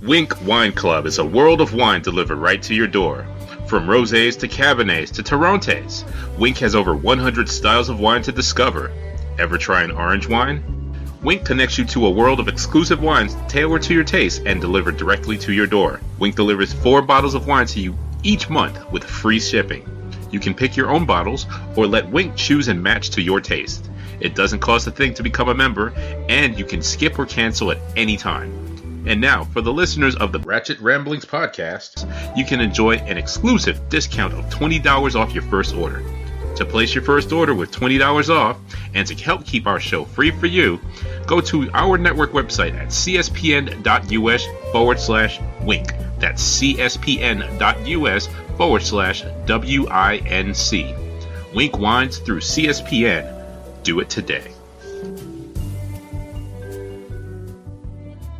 Winc Wine Club is a world of wine delivered right to your door. From rosés to cabernets to torrontés, Winc has over 100 styles of wine to discover. Ever try an orange wine? Winc connects you to a world of exclusive wines tailored to your taste and delivered directly to your door. Winc delivers four bottles of wine to you each month with free shipping. You can pick your own bottles or let Winc choose and match to your taste. It doesn't cost a thing to become a member, and you can skip or cancel at any time. And now, for the listeners of the Ratchet Ramblings podcast, you can enjoy an exclusive discount of $20 off your first order. To place your first order with $20 off and to help keep our show free for you, go to our network website at cspn.us forward slash wink. That's cspn.us forward slash W-I-N-C. Winc Wines through CSPN. Do it today.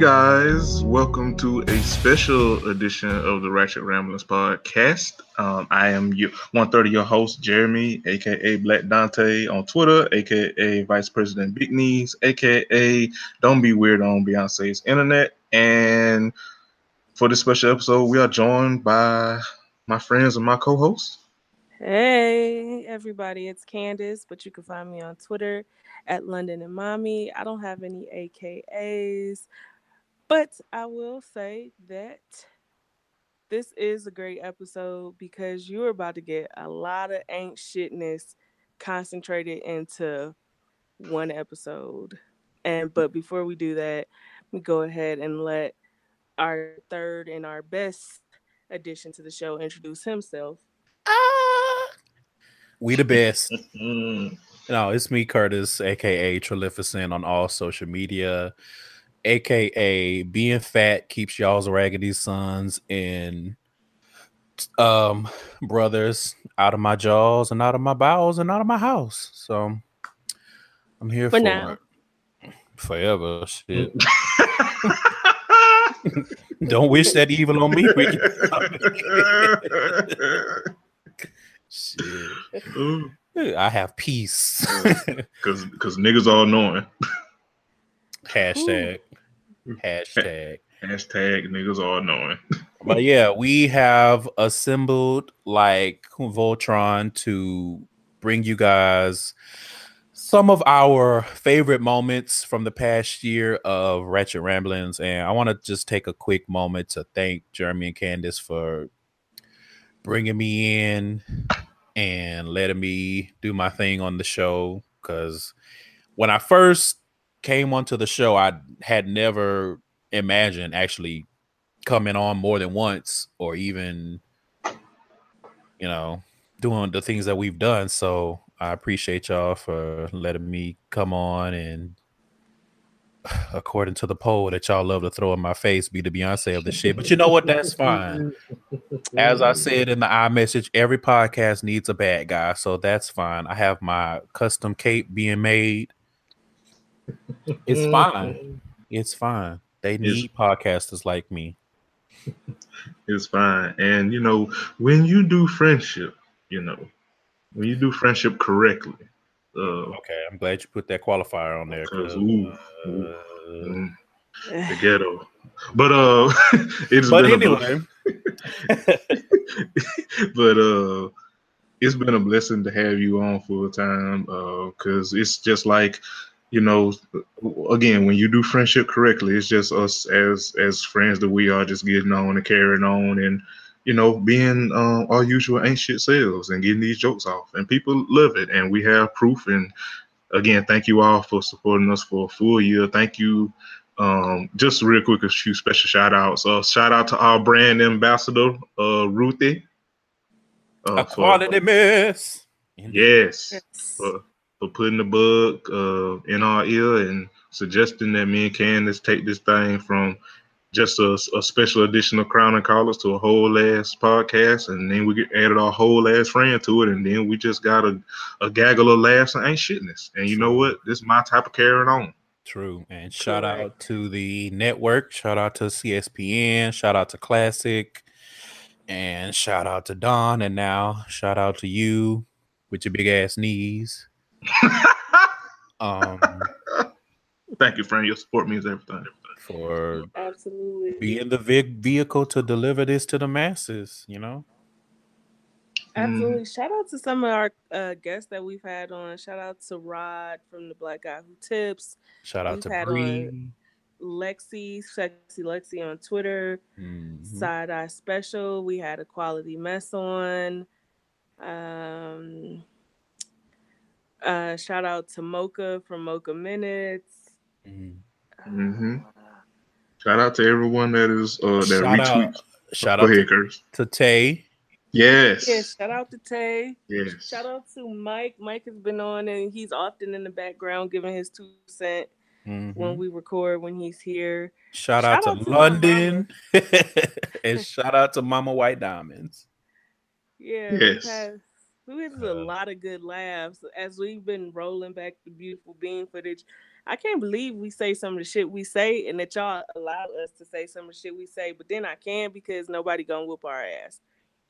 Guys, welcome to a special edition of the Ratchet Ramblings podcast. Um, I am you, one third of your host, Jeremy, aka Black Dante on Twitter, aka Vice President Big Knees, aka Don't Be Weird on Beyonce's Internet. And for this special episode, we are joined by my friends and my co-hosts. Hey everybody, it's Candace, but you can find me on Twitter at London and Mommy. I don't have any AKAs. But I will say that this is a great episode because you're about to get a lot of ain't shitness concentrated into one episode. And but before we do that, we go ahead and let our third and our best addition to the show introduce himself. Ah, we the best. no, it's me, Curtis, aka Trilificent on all social media aka being fat keeps y'all's raggedy sons and um brothers out of my jaws and out of my bowels and out of my house. So I'm here for, for now. It. Forever. Shit. Don't wish that evil on me. Shit. I have peace. Cause cause niggas all knowing. Hashtag. Ooh. Hashtag. Hashtag niggas all knowing. but yeah, we have assembled like Voltron to bring you guys some of our favorite moments from the past year of Ratchet Ramblings. And I want to just take a quick moment to thank Jeremy and Candace for bringing me in and letting me do my thing on the show. Because when I first came onto the show, I had never imagined actually coming on more than once or even, you know, doing the things that we've done. So I appreciate y'all for letting me come on and according to the poll that y'all love to throw in my face, be the Beyonce of the shit. But you know what? That's fine. As I said in the iMessage, every podcast needs a bad guy, so that's fine. I have my custom cape being made it's mm. fine. It's fine. They need it's, podcasters like me. It's fine. And you know, when you do friendship, you know, when you do friendship correctly. Uh, okay, I'm glad you put that qualifier on there. Cause, ooh, uh, ooh, mm, the ghetto. But uh it's but been anyway. but uh it's been a blessing to have you on full time uh because it's just like you know, again, when you do friendship correctly, it's just us as as friends that we are just getting on and carrying on and you know being um, our usual ancient selves and getting these jokes off, and people love it, and we have proof. And again, thank you all for supporting us for a full year. Thank you. Um, just real quick, a few special shout outs. Uh, shout out to our brand ambassador, uh, Ruthie. Uh, A quality miss. Yes. Yes. For, for putting the bug uh, in our ear and suggesting that me and Candace take this thing from just a, a special edition of Crown and Collars to a whole ass podcast, and then we added our whole ass friend to it, and then we just got a, a gaggle of laughs and ain't shitness. And you know what? This is my type of carrying on. True. And shout Correct. out to the network. Shout out to CSPN. Shout out to Classic. And shout out to Don. And now shout out to you with your big ass knees. Um Thank you, friend. Your support means everything. for Absolutely. being the big vehicle to deliver this to the masses, you know? Absolutely. Shout out to some of our uh, guests that we've had on. Shout out to Rod from the Black Guy Who Tips, Shout out We've to had Bree. Lexi, Sexy Lexi on Twitter, Mhm. Side Eye Special. We had a Quality Mess on. Um, uh, shout out to Mocha from Mocha Minutes. Mhm. hmm Shout out to everyone that is uh, that Shout retweets. out, shout Go out ahead, to, to Tay. Yes. Yeah, shout out to Tay. Yes. Shout out to Mike. Mike has been on and he's often in the background giving his two cent Mhm. when we record when he's here. Shout out Shout to out to my London. and shout out to Mama White Diamonds. Yeah, Yes. We've had, a Uh, lot of good laughs as we've been rolling back the beautiful bean footage. I can't believe we say some of the shit we say and that y'all allow us to say some of the shit we say, but then I can because nobody gonna whoop our ass.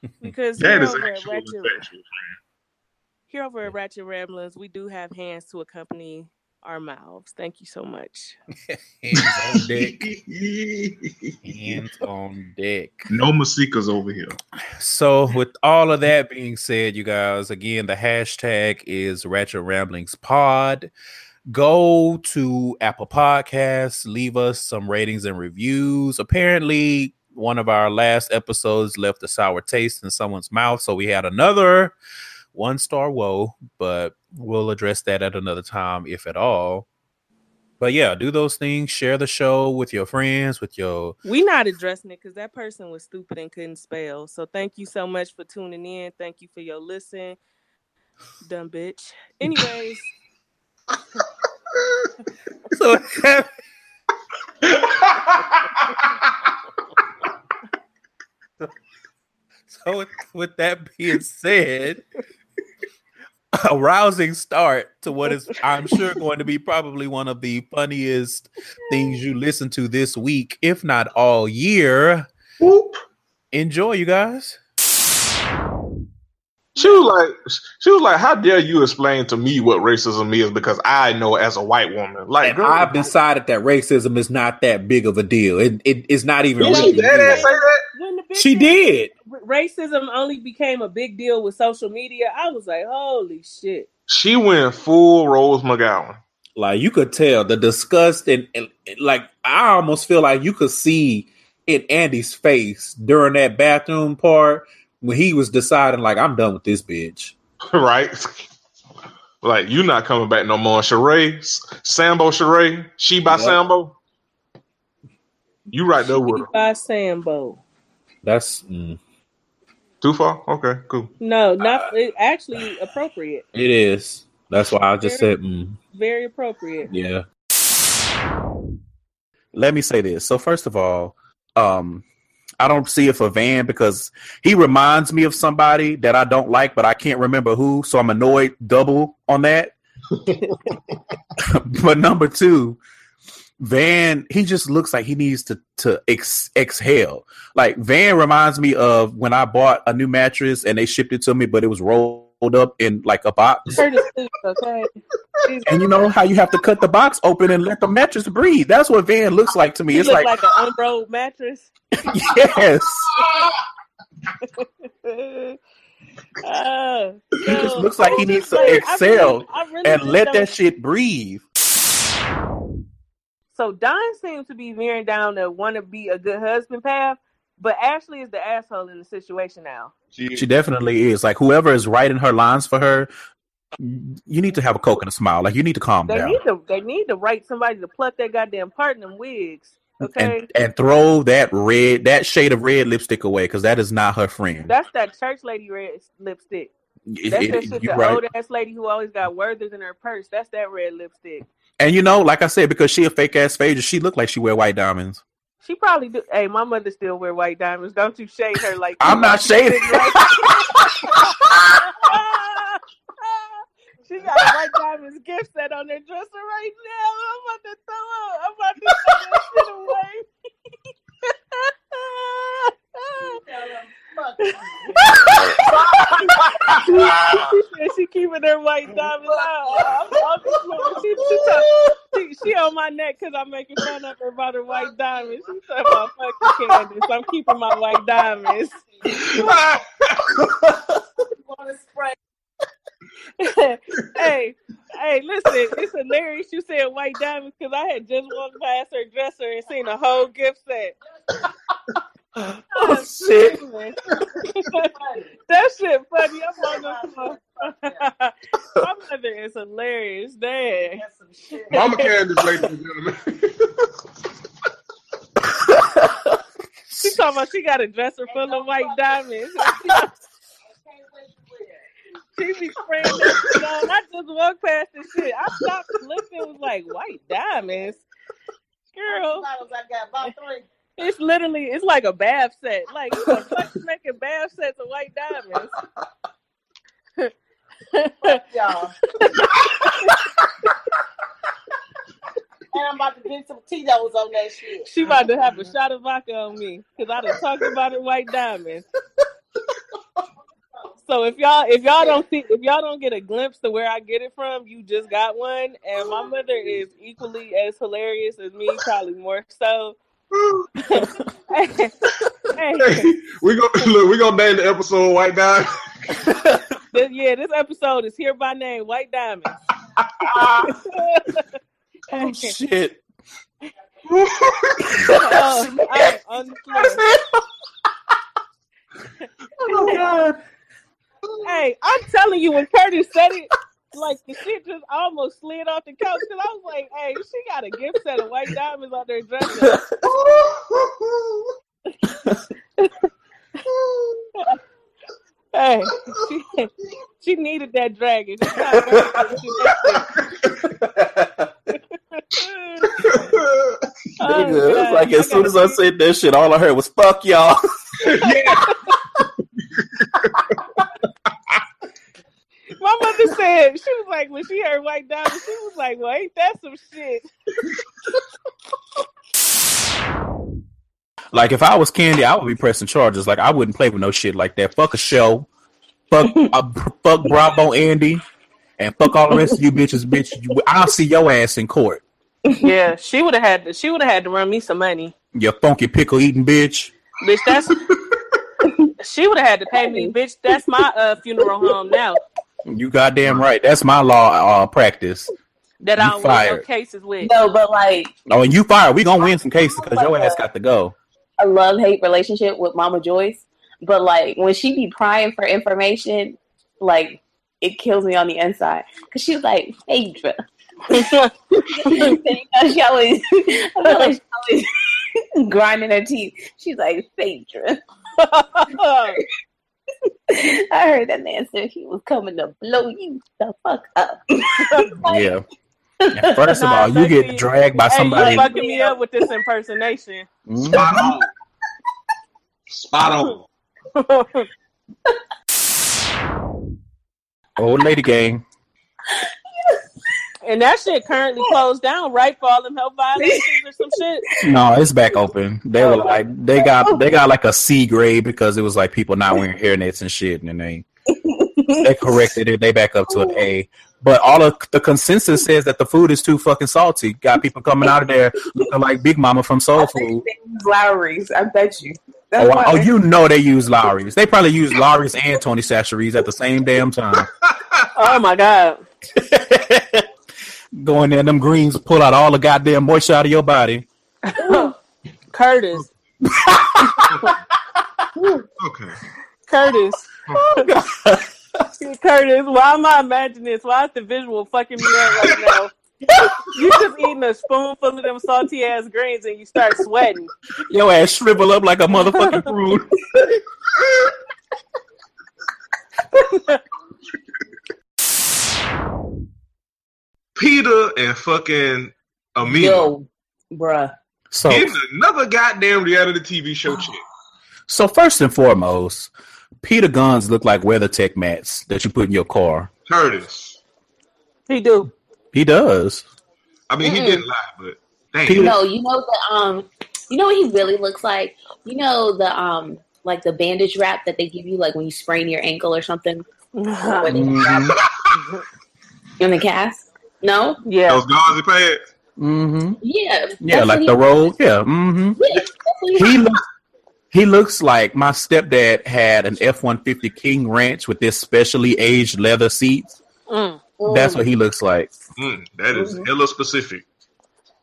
Because That here is over, at actual Ratchet, here over at Ratchet Ramblings, we do have hands to accompany our mouths. Thank you so much. Hands on deck. Hands on deck. no Masikas over here. So, with all of that being said, you guys, again, the hashtag is Ratchet Ramblings Pod. Go to Apple Podcasts, leave us some ratings and reviews. Apparently, one of our last episodes left a sour taste in someone's mouth, so we had another one star woe, but we'll address that at another time, if at all. But yeah, do those things. Share the show with your friends, with your We not addressing it because that person was stupid and couldn't spell. So thank you so much for tuning in. Thank you for your listen. Dumb bitch. Anyways, so So with, with that being said, a rousing start to what is I'm sure going to be probably one of the funniest things you listen to this week, if not all year. Whoop. Enjoy, you guys. She was like, she was like, how dare you explain to me what racism is because I know as a white woman. Like, girl, I've decided that racism is not that big of a deal. It, it it's not even did really she dead ass say that? When the bitch She did. racism only became a big deal with social media, I was like, holy shit. She went full Rose McGowan. Like you could tell the disgust and, and like I almost feel like you could see in Andy's face during that bathroom part when he was deciding like I'm done with this bitch. right? Like, you not coming back no more. Sheree, Sambo Sheree, she by Yep. Sambo. You right there with her. By Sambo. That's mm, Too far? Okay, cool. No, Uh, not it, actually appropriate. it is. That's why I just said mm, Very appropriate. yeah. Let me say this. So first of all, um I don't see it for Van because he reminds me of somebody that I don't like, but I can't remember who. So I'm annoyed double on that. but number two, Van, he just looks like he needs to to ex- exhale. Like Van reminds me of when I bought a new mattress and they shipped it to me, but it was rolled up in like a box. Okay? And you know how you have to cut the box open and let the mattress breathe. That's what Van looks like to me. He It's like, like, an unrolled mattress. yes, Uh, he just looks like he needs to like, I exhale really- I really and let that shit breathe. So Don seems to be veering down the want to be a good husband path, but Ashley is the asshole in the situation now. She she definitely is. Like whoever is writing her lines for her, you need to have a coke and a smile. Like you need to calm They down. need to they need to write somebody to pluck that goddamn part in them wigs. Okay, and and throw that red, that shade of red lipstick away because that is not her friend. that's that church lady red lipstick. That's it- that shit. The right. old ass lady who always got Werther's in her purse. That's that red lipstick. And you know, like I said, because she a fake ass Phaedra, she looked like she wear white diamonds. She probably do. Hey, my mother still wear white diamonds. Don't you shade her like I'm not shading. she got white diamonds gift set on her dresser right now. I'm about to throw up. I'm about to throw that shit away. she said she keeping her white diamonds out. I'm, I'm just looking- she, she, talk- she, she on my neck because I'm making fun of her about her white diamonds. She said, "My fucking Candace, I'm keeping my white diamonds." hey, hey, listen, it's hilarious you said white diamonds because I had just walked past her dresser and seen a whole gift set. Oh, oh shit! that shit funny. I'm on the. My mother is hilarious. Dang. Mama Candace, ladies and gentlemen. She talking about she got a dresser full of white diamonds. she be spraying that shit on. I just walked past the shit. I stopped and looked and was like, white diamonds? Girl, it's literally, it's like a bath set. Like, who the making bath sets of white diamonds? y'all. and I'm about to get some Tito's on that shit. She about to have a shot of vodka on me because I done talked about it white diamonds. So if y'all if y'all don't see if y'all don't get a glimpse to where I get it from, you just got one. And my mother is equally as hilarious as me, probably more so. Hey, Hey, we go look. We gonna name the episode "White Guy." this, yeah, this episode is here by name, White Diamond. Oh shit! Oh, I'm on the floor. Oh god! Hey, I'm telling you, when Curtis said it, like the shit just almost slid off the couch because I was like, "Hey, she got a gift set of white diamonds on her dresser." Hey, she, she needed that dragon. Oh, Nigga, God. like as soon as I said that shit, all I heard was "fuck y'all." yeah. My said she was like when she heard white diamonds, she was like, "Well, ain't that some shit?" Like if I was Candy, I would be pressing charges. Like I wouldn't play with no shit like that. Fuck a show. Fuck uh, fuck Bravo Andy, and fuck all the rest of you bitches. Bitch, you- I'll see your ass in court. Yeah, she would have had to. She would have had to run me some money, You funky pickle eating bitch. bitch. That's she would have had to pay me, bitch. That's my uh, funeral home now. You goddamn right. That's my law uh, practice. That You I don't win no cases with. No, but like Oh, and you fired. We gonna win some cases because your ass got to go. a love hate relationship with Mama Joyce, but like when she be prying for information, like it kills me on the inside because she's like Phaedra. you know, she always, I feel like she always grinding her teeth. She's like Phaedra. I heard that man said he was coming to blow you the fuck up. Yeah. First of all, you get dragged by hey, somebody. you fucking me up with this impersonation. Mhm. Spot on. Spot on. Old lady gang. And that shit currently closed down, right? For all them health violations or some shit. No, it's back open. They were like they oh, got they got like a C grade because it was like people not wearing hairnets and shit, and they they corrected it. They back up to an A. But all of the consensus says that the food is too fucking salty. Got people coming out of there looking like Big Mama from Soul Food. Lawry's, I bet you. Oh, oh, you know they use Lawry's. They probably use Lawry's and Tony Chachere's at the same damn time. Oh my god. Go in there, them greens pull out all the goddamn moisture out of your body. Curtis. Okay. Curtis. Oh, Curtis, why am I imagining this? Why is the visual fucking me up right now? You just eating a spoonful of them salty ass greens and you start sweating. Your ass shrivel up like a motherfucking fruit. Peter and fucking Amina. Yo, bruh. So, Getting another goddamn reality TV show chick. so first and foremost, Peter Gunz look like WeatherTech mats that you put in your car. Curtis. He do. He does. I mean, he Mm-mm. didn't lie, but damn. Peter- No, you know the um, you know what he really looks like. You know the um, like the bandage wrap that they give you, like when you sprain your ankle or something, when Mm-hmm. in the cast. No, yeah. Those gauzy pads. Mm-hmm. yeah, Yeah, like the he- roll. Yeah. Mm-hmm. Yeah, He looks. He looks like my stepdad had an F one fifty King Ranch with this specially aged leather seats. Mm. That's what he looks like. Mm, that is Mhm. hella specific.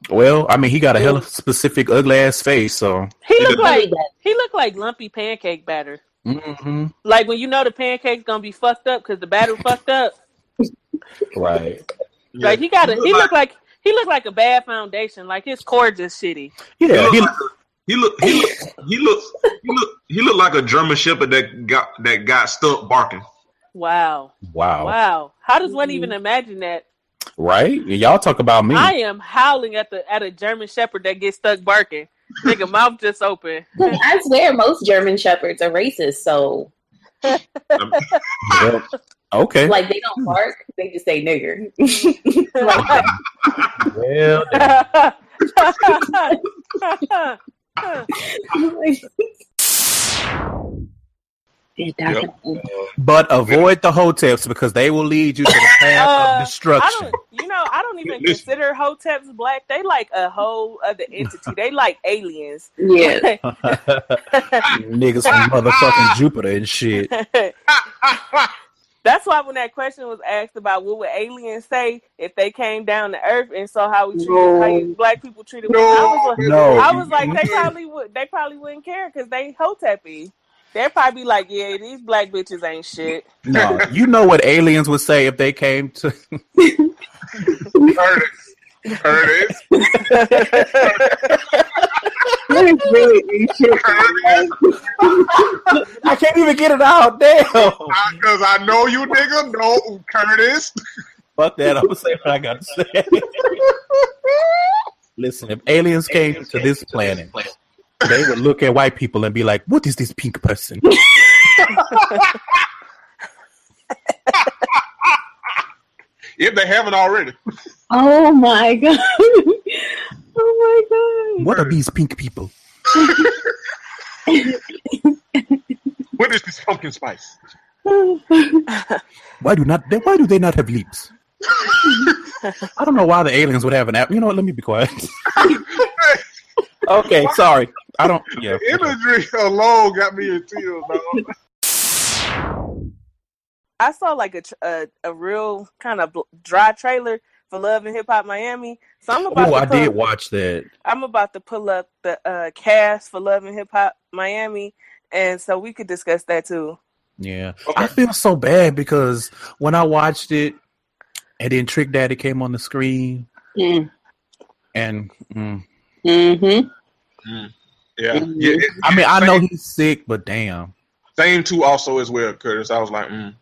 Well, I mean, he got a hella specific ugly ass face. So. He look Yeah. like he looked like lumpy pancake batter. Mm-hmm. Like when you know the pancake's gonna be fucked up because the batter fucked up. Right. Like he got a he looked like he looked like a bad foundation. Like his core just shitty. He Yeah. look, He, like a- he look he look he look he look he look like a German Shepherd that got that got stuck barking. Wow. wow. Wow. How does one mm-hmm. even imagine that? Right. Y'all talk about me. I am howling at the at a German Shepherd that gets stuck barking. Nigga mouth just open. I swear, most German shepherds are racist. So, Well, okay. like, they don't bark; they just say nigger. Well, but avoid the hoteps because they will lead you to the path Uh, of I destruction. don't, you know, I don't even Listen. consider hoteps black. They like a whole other entity. They like aliens. Yeah, Niggas from motherfucking Jupiter and shit. That's why when that question was asked about what would aliens say if they came down to Earth and saw how we treated No. how you black people treated women, I was like, No. I was like, they probably would, they probably wouldn't care because they hotepy. They'd probably be like, yeah, these black bitches ain't shit. No, you know what aliens would say if they came to. Curtis. Curtis. I can't even get it out. Damn. Because I know you nigga know Curtis. Fuck that. I'm gonna say what I got to say. Listen, if aliens came to this planet, they would look at white people and be like, "What is this pink person?" If they haven't already. Oh my god. oh my god! What are these pink people? What is this pumpkin spice? Why do not? They, why do they not have lips? I don't know why the aliens would have an app. You know what? Let me be quiet. okay, sorry. I don't. Yeah. The imagery alone got me in tears, dog. I saw like a a, a real kind of bl- dry trailer for Love and Hip Hop Miami. So I'm about Oh, to I pull, did watch that. I'm about to pull up the uh, cast for Love and Hip Hop Miami, and so we could discuss that too. Yeah. Okay. I feel so bad because when I watched it, and then Trick Daddy came on the screen, Mm. and mm, Mm-hmm. Yeah. Mhm. yeah it- I mean, I know he's sick, but damn, same too also as well, Curtis. I was like, mm.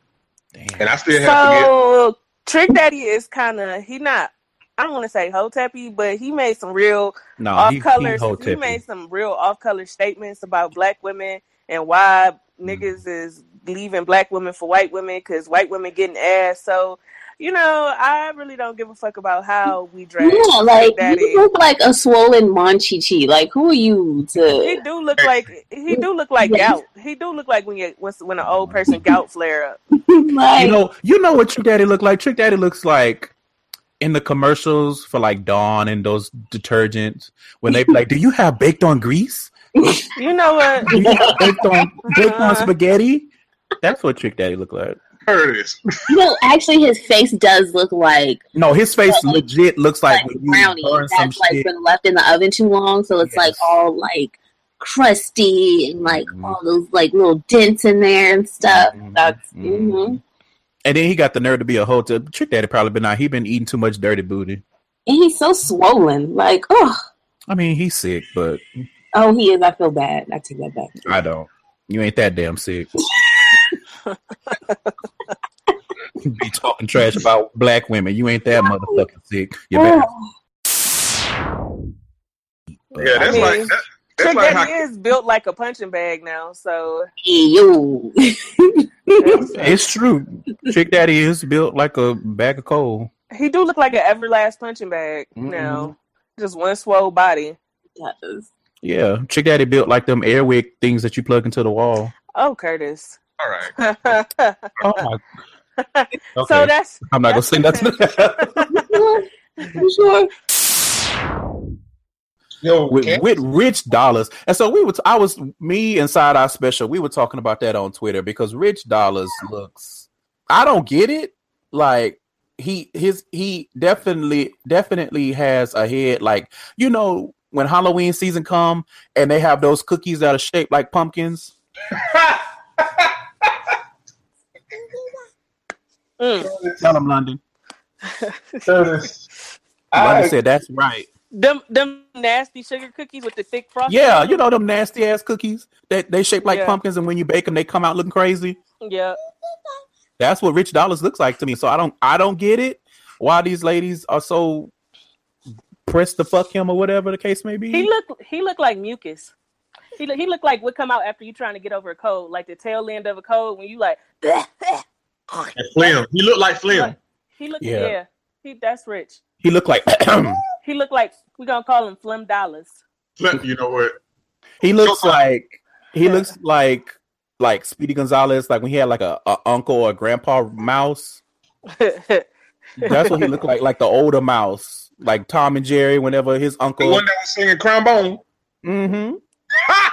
damn. And I still have to get So Trick Daddy is kind of he not. I don't want to say hoteppy, but he made some real no, off he, he, colors. He, made some real off color statements about black women and why Mm. niggas is leaving black women for white women because white women getting ass. So, you know, I really don't give a fuck about how we dress. Yeah, like Daddy. you look like a swollen Monchichi. Like who are you to? He to? do look like he do look like gout. He do look like when you when, when an old person gout flare up. like You know, you know what Trick Daddy look like. Trick Daddy looks like in the commercials for like Dawn and those detergents when they be like, "Do you have baked on grease? You know what? Do you have baked on baked on uh-huh. spaghetti?" That's what Trick Daddy look like. Curtis. you know, actually, his face does look like No, his face Like- legit looks like, like when you brownie burn some that's like shit. been left in the oven too long, so it's like all like crusty and like Mhm. all those like little dents in there and stuff. Mhm. That's Mhm. mhm. And then he got the nerve to be a hotel. Trick Daddy probably been out. He been eating too much dirty booty. And he's so swollen. Like, oh, I mean, he's sick, but oh, he is. I feel bad. I take that back. I don't. You ain't that damn sick. Be talking trash about black women. You ain't that motherfucking sick. You better. Yeah, that's I like mean, that, that's Trick like Daddy how, is built like a punching bag now, so Hey, yo. It's true. Trick Daddy is built like a bag of coal. he do look like an everlast punching bag now. Just one swole body. Yes. Yeah, Trick Daddy built like them airwick things that you plug into the wall. Oh, Curtis. All right. Oh my. Okay. that's I'm not gonna say nothing. I'm sure. Yo, with, Ken- with Rich Dollaz. And so we would I was me inside our special, we were talking about that on Twitter because Rich Dollaz looks I don't get it. Like he his he definitely definitely has a head like you know when Halloween season come and they have those cookies that are shaped like pumpkins. Mm. Tell them London. Curtis, London I, said that's right. them them nasty sugar cookies with the thick frosting. Yeah, you know them nasty ass cookies that they shape like Yeah. pumpkins and when you bake them they come out looking crazy. Yeah. That's what Rich Dollaz looks like to me. So I don't I don't get it why these ladies are so pressed to fuck him or whatever the case may be. He look he looked like mucus. He look, he looked like what come out after you trying to get over a cold, like the tail end of a cold when you like. and Flim. He looked like Flim. he looked Yeah. yeah. He that's rich. He looked like He looked like we're gonna call him Flim Dollars. Flim, you know what? he looks Showtime. like he Yeah. looks like like Speedy Gonzales, like when he had like a, a uncle or grandpa mouse. That's what he looked like, like the older mouse, like Tom and Jerry. Whenever his uncle, The uncle, one that was singing Crown Bone. mm-hmm, you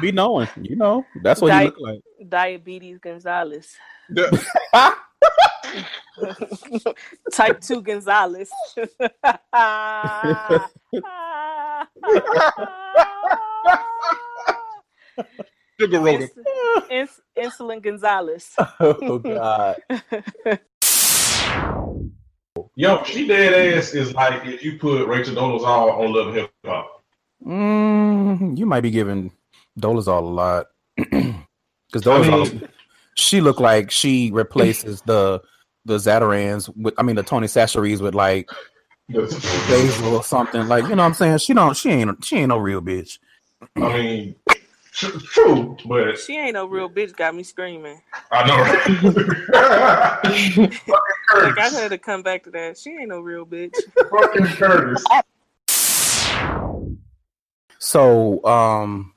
be knowing, you know, that's what he Di- looked like. Diabetes Gonzalez. Type two Gonzalez. Sugar Roller. Ins- insulin Gonzalez. oh God. Yo, she dead ass is like if you put Rachel Dolezal on Love and Hip Hop. Mm, you might be giving Dolezal a lot because I Dolezal, mean- she looked like she replaces the the Zatarain's with, I mean, the Tony Chachere's with like basil or something. Like, you know what I'm saying? She don't, she ain't, she ain't no real bitch. I mean, true, but She ain't no real bitch. Got me screaming. I know. Right? Like I Curtis. had to come back to that. She ain't no real bitch. Fucking Curtis. So, um,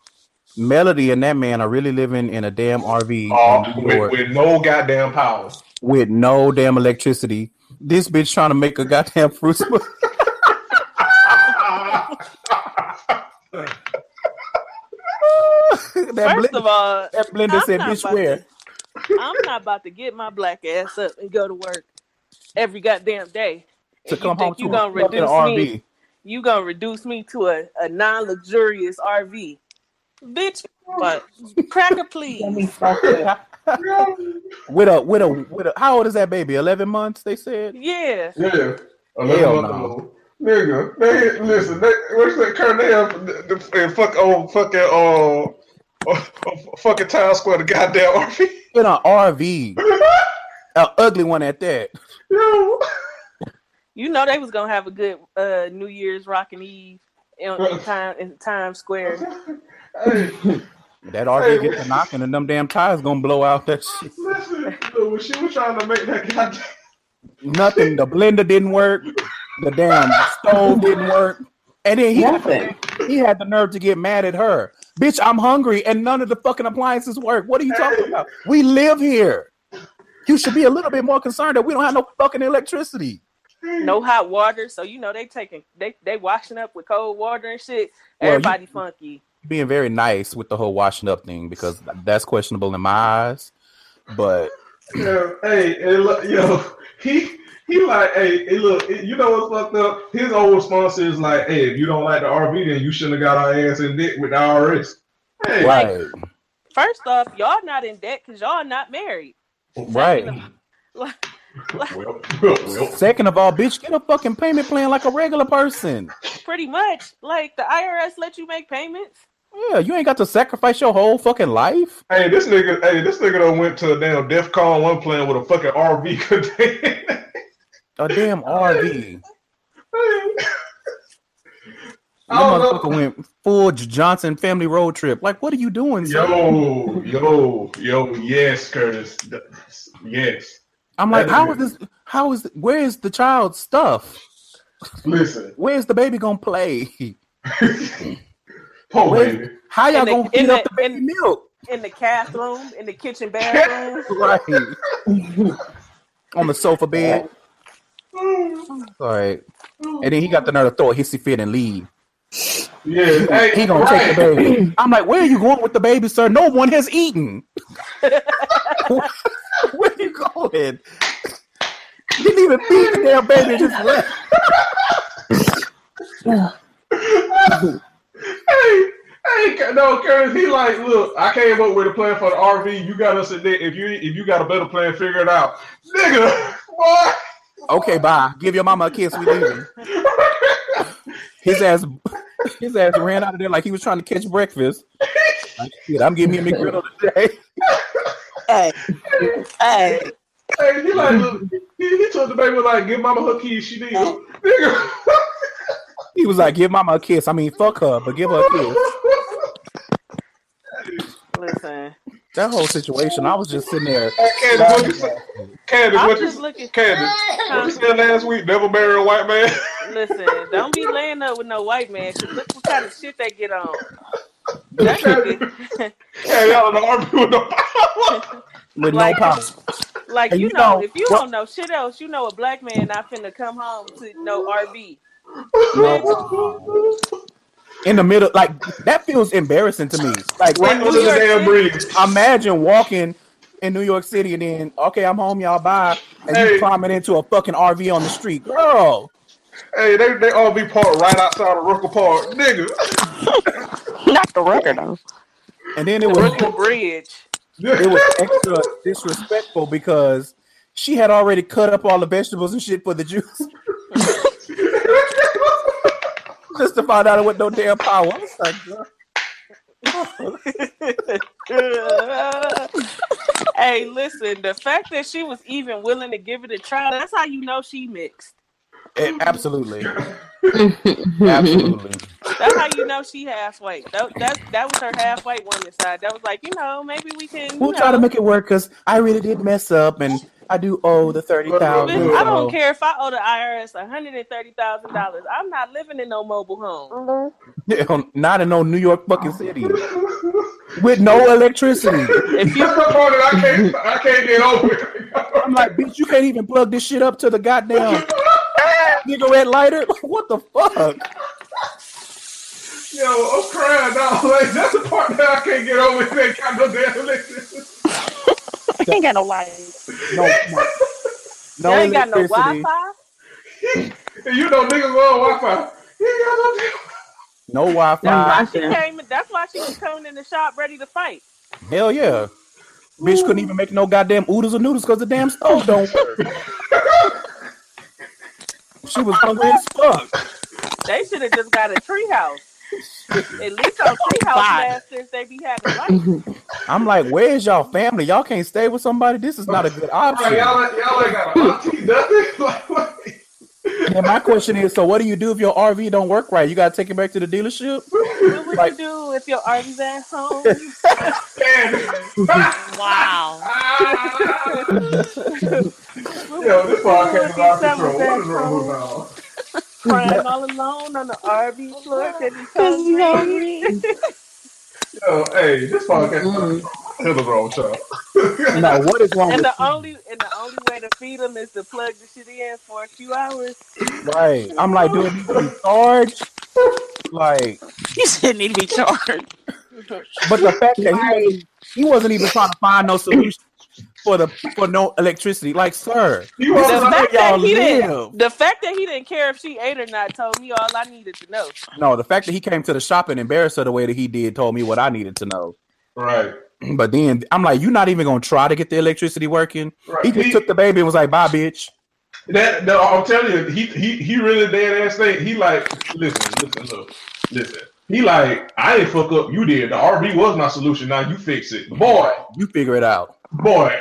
Melody and that man are really living in a damn RV in New with, with no goddamn power. with no damn electricity. This bitch trying to make a goddamn fruit smoothie. that, First blender, of all, that blender I'm said, not "Bitch, about where?" to- I'm not about to get my black ass up and go to work every goddamn day. To And come you home to you a gonna reduce RV. me? You gonna reduce me to a, a non-luxurious RV? Bitch, but cracker please. with a with a with a how old is that baby? Eleven months, they said. Yeah, Yeah. Hell months no. old. Nigga, they listen, they, what's that Cornell the, the, and fuck oh fucking uh, uh, uh fucking Times Square the goddamn RV. In an RV, an ugly one at that. Yo. you know they was gonna have a good uh, New Year's rockin' Eve in, in, time, in Times Square. Hey, That RV gets to knocking, and them damn tires gonna blow out. That shit. listen, look, when she was trying to make that goddamn Nothing. The blender didn't work. The damn stove didn't work. And then he Nothing. he had the nerve to get mad at her. Bitch, I'm hungry and none of the fucking appliances work. What are you talking about? We live here. You should be a little bit more concerned that we don't have no fucking electricity. No hot water, so you know they taking they they washing up with cold water and shit. Well, you- Everybody funky. Being very nice with the whole washing up thing because that's questionable in my eyes. But Yo, hey, hey, look, yo, he he like, hey, hey, look, you know what's fucked up? His old response is like, hey, if you don't like the RV, then you shouldn't have got our ass in debt with the IRS. Hey, right, First off, y'all not in debt because y'all not married. right. Well, well, Second of all, bitch, get a fucking payment plan like a regular person. Pretty much, like the IRS let you make payments. Yeah, you ain't got to sacrifice your whole fucking life. hey, this nigga, hey, this nigga done went to a damn DEF CON one plan with a fucking RV container. A damn RV. I That don't know. motherfucker went full Johnson family road trip. Like, what are you doing, son? Yo, yo, yo, yes, Curtis. Yes. I'm like, that how is- is this? How is where is the child's stuff? Listen, Where's the baby gonna play? poor Where's- baby. How y'all the- gonna in heat up the- the baby in- milk? In the bathroom, in the kitchen bathroom. Right. On the sofa bed. All right. And then he got the nerve to throw a hissy fit and leave. Yeah, hey, He gonna right. take the baby. I'm like, where are you going with the baby, sir? No one has eaten. where are you going? Didn't even feed the damn baby. Just left. Hey, hey, no, Curtis. He like, look, I came up with a plan for the RV. You got us in there. If you if you got a better plan, figure it out, nigga. What? Okay, bye. Give your mama a kiss. We leaving. His ass, his ass ran out of there like he was trying to catch breakfast. Like, shit, I'm giving me a McGriddle today. Hey, hey, Hey, he like, look, he, he told the baby like, give mama her keys. She need them, nigga. He was like, "Give mama a kiss." I mean, fuck her, but give her a kiss. Listen, That whole situation, I was just sitting there. Hey, Candace, what you say? Candace, I'm what you just say? looking. Candace, what you said last week? Never marry a white man. Listen, don't be laying up with no white man. 'cause look what kind of shit they get on. That nigga, yeah, y'all in the RV with no power. with Like- no power. like you you know, know- if you well- don't know shit else, you know a black man not finna come home to no RV. No. In the middle, like that feels embarrassing to me. Like, Right under the damn bridge. imagine walking in New York City and then, okay, I'm home, y'all bye, and Hey. you climbing into a fucking RV on the street, girl. Hey, they they all be parked right outside of Rucker Park, nigga. not the record though. And then it was Brooklyn Bridge. it was extra disrespectful because she had already cut up all the vegetables and shit for the juice. Just to find out it with no damn power. I was like, girl. hey, listen, the fact that she was even willing to give it a try, that's how you know she mixed. Eh, absolutely, absolutely. That's how you know she halfway. That, that, that was her halfway woman side. That was like, you know, maybe we can. We'll know, try to make it work because I really did mess up and I do owe the thirty thousand. Bitch, I don't care if I owe the IRS $130,000. I'm not living in no mobile home. Mm-hmm. Not in no New York fucking city with no electricity. If you That's the part that I can't I can't get over. I'm like, bitch, you can't even plug this shit up to the goddamn cigarette lighter. What the fuck? Yo, I'm crying now. Like that's the part that I can't get over. They ain't got no damn electricity. I ain't got no light. No, no, no ain't got no Wi-Fi, And you know niggas on Wi-Fi. You got no no Wi-Fi. That's she came. That's why she was coming in the shop ready to fight. Hell yeah. Bitch couldn't even make no goddamn oodles or noodles because the damn stove don't work. she was hungry as fuck. They should have just got a treehouse. At least on treehouse Fine. masters, they be having lights. I'm like, where's y'all family? Y'all can't stay with somebody. This is not a good option. y'all, ain't- y'all ain't got auntie, nothing. And my question is, so what do you do if your RV don't work right? You gotta take it back to the dealership? What would Like- you do if your RV's at home? Wow. Yo, this podcast is out of control. What is wrong with y'all? Crying all alone on the RV floor because he's hungry. Yo, hey, this podcast is out of control. Hell is wrong with y'all. No, what is wrong And with the only and the only way to feed him is to plug the shit in for a few hours. Right. I'm like, do it need to be charged? Like, You said need to be charged. but the fact that he he wasn't even trying to find no solution for the for no electricity. Like, sir, You this want is The fact that y'all he didn't, the fact that he didn't care if she ate or not told me all I needed to know. No, the fact that he came to the shop and embarrassed her the way that he did told me what I needed to know. Right. But then I'm like, you're not even gonna try to get the electricity working. Right. He just He- took the baby and was like, bye, bitch. That, no, I'm telling you, he he he really dead ass thing. He like, listen, listen, look, listen. He like, I ain't fuck up. You did. The RV was my solution. Now you fix it, boy, You figure it out. Boy,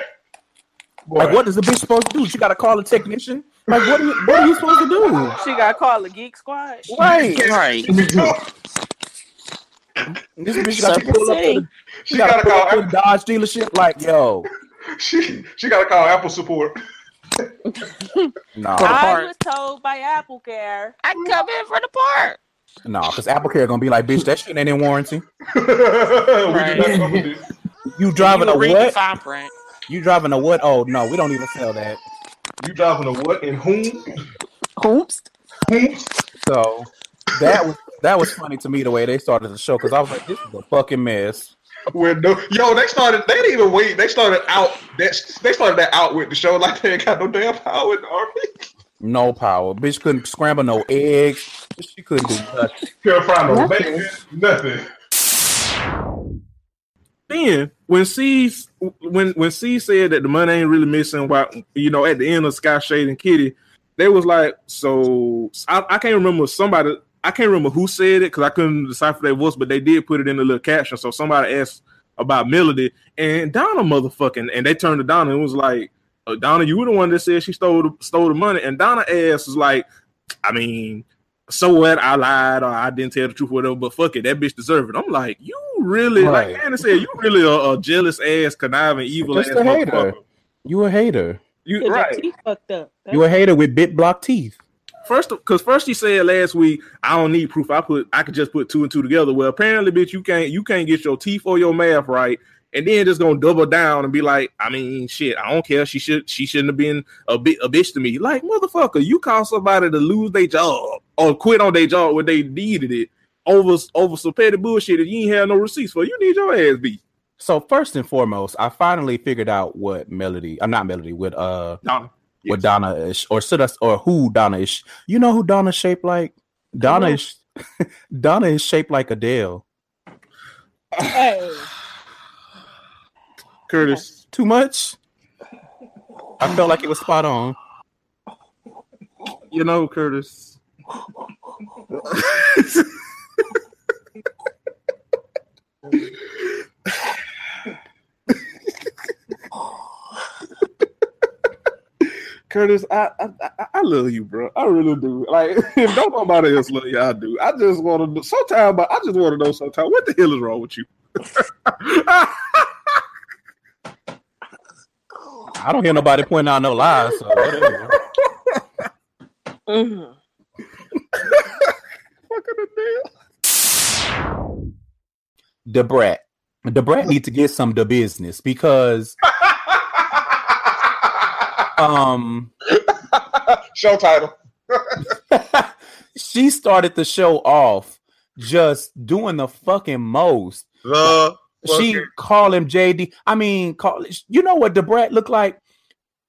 boy. Like, what is the bitch supposed to do? She got to call a technician. Like, what are you, what are you supposed to do? She got to call the Geek Squad. Right. Right. This bitch got to Circuit pull up to the, She she got gotta call up to Dodge dealership. Like, yo, she she gotta call Apple support. no, For the I was told by Apple Care. I can come in for the part. no, because Apple Care gonna be like, bitch, that shit ain't in warranty. we do not cover this. You driving you a what? fine print. You driving a what? Oh no, we don't even sell that. You driving a what and whom? Hoops. Whom? So that was that was funny to me the way they started the show because I was like, this is a fucking mess. With no, yo, they started. They didn't even wait. They started out. That they started that out with the show like they ain't got no damn power in the army. No power. Bitch couldn't scramble no eggs. She couldn't do nothing. Can't find no Nothing. bacon. Nothing. Then when C when when C said that the money ain't really missing, why you know at the end of Sky Shade and Kitty, they was like, so I, I can't remember somebody. I can't remember who said it because I couldn't decipher their voice, but they did put it in the little caption. So somebody asked about Melody and Donna, motherfucking, and they turned to Donna and was like, uh, "Donna, you were the one that said she stole the, stole the money." And Donna ass was like, "I mean, so what? I lied or I didn't tell the truth, whatever. But fuck it, that bitch deserved it." I'm like, "You really, Right. like Candace said, you really a, a jealous ass, conniving, evil Just ass a hater. You a hater. You right? teeth fucked up. You a hater with bit block teeth. First, because first he said last week, I don't need proof. I put, I could just put two and two together. Well, apparently, bitch, you can't, you can't get your teeth or your math right, and then just gonna double down and be like, I mean, shit, I don't care. She should, she shouldn't have been a bit a bitch to me. Like, motherfucker, you call somebody to lose their job or quit on their job when they needed it over over some petty bullshit that you ain't have no receipts for. You need your ass beat. So first and foremost, I finally figured out what Melody. I'm not Melody. With uh, Donna. what Donna is, or should I, or who Donna is. You know who Donna shaped like? Donna is Donna is shaped like Adele. Hey, Curtis, Too much. I felt like it was spot on. you know, Curtis. Curtis, I, I I- I love you, bro. I really do. Like, if don't nobody else love you, I do. I just want to know. Sometimes, but I just want to know. Sometimes, what the hell is wrong with you? I don't hear nobody pointing out no lies. So whatever. mhm. Fucking Adele. The brat. The brat need to get some the business because um Show title. she started the show off just doing the fucking most. The She fucking- call him JD. I mean, call you know what the brat look like?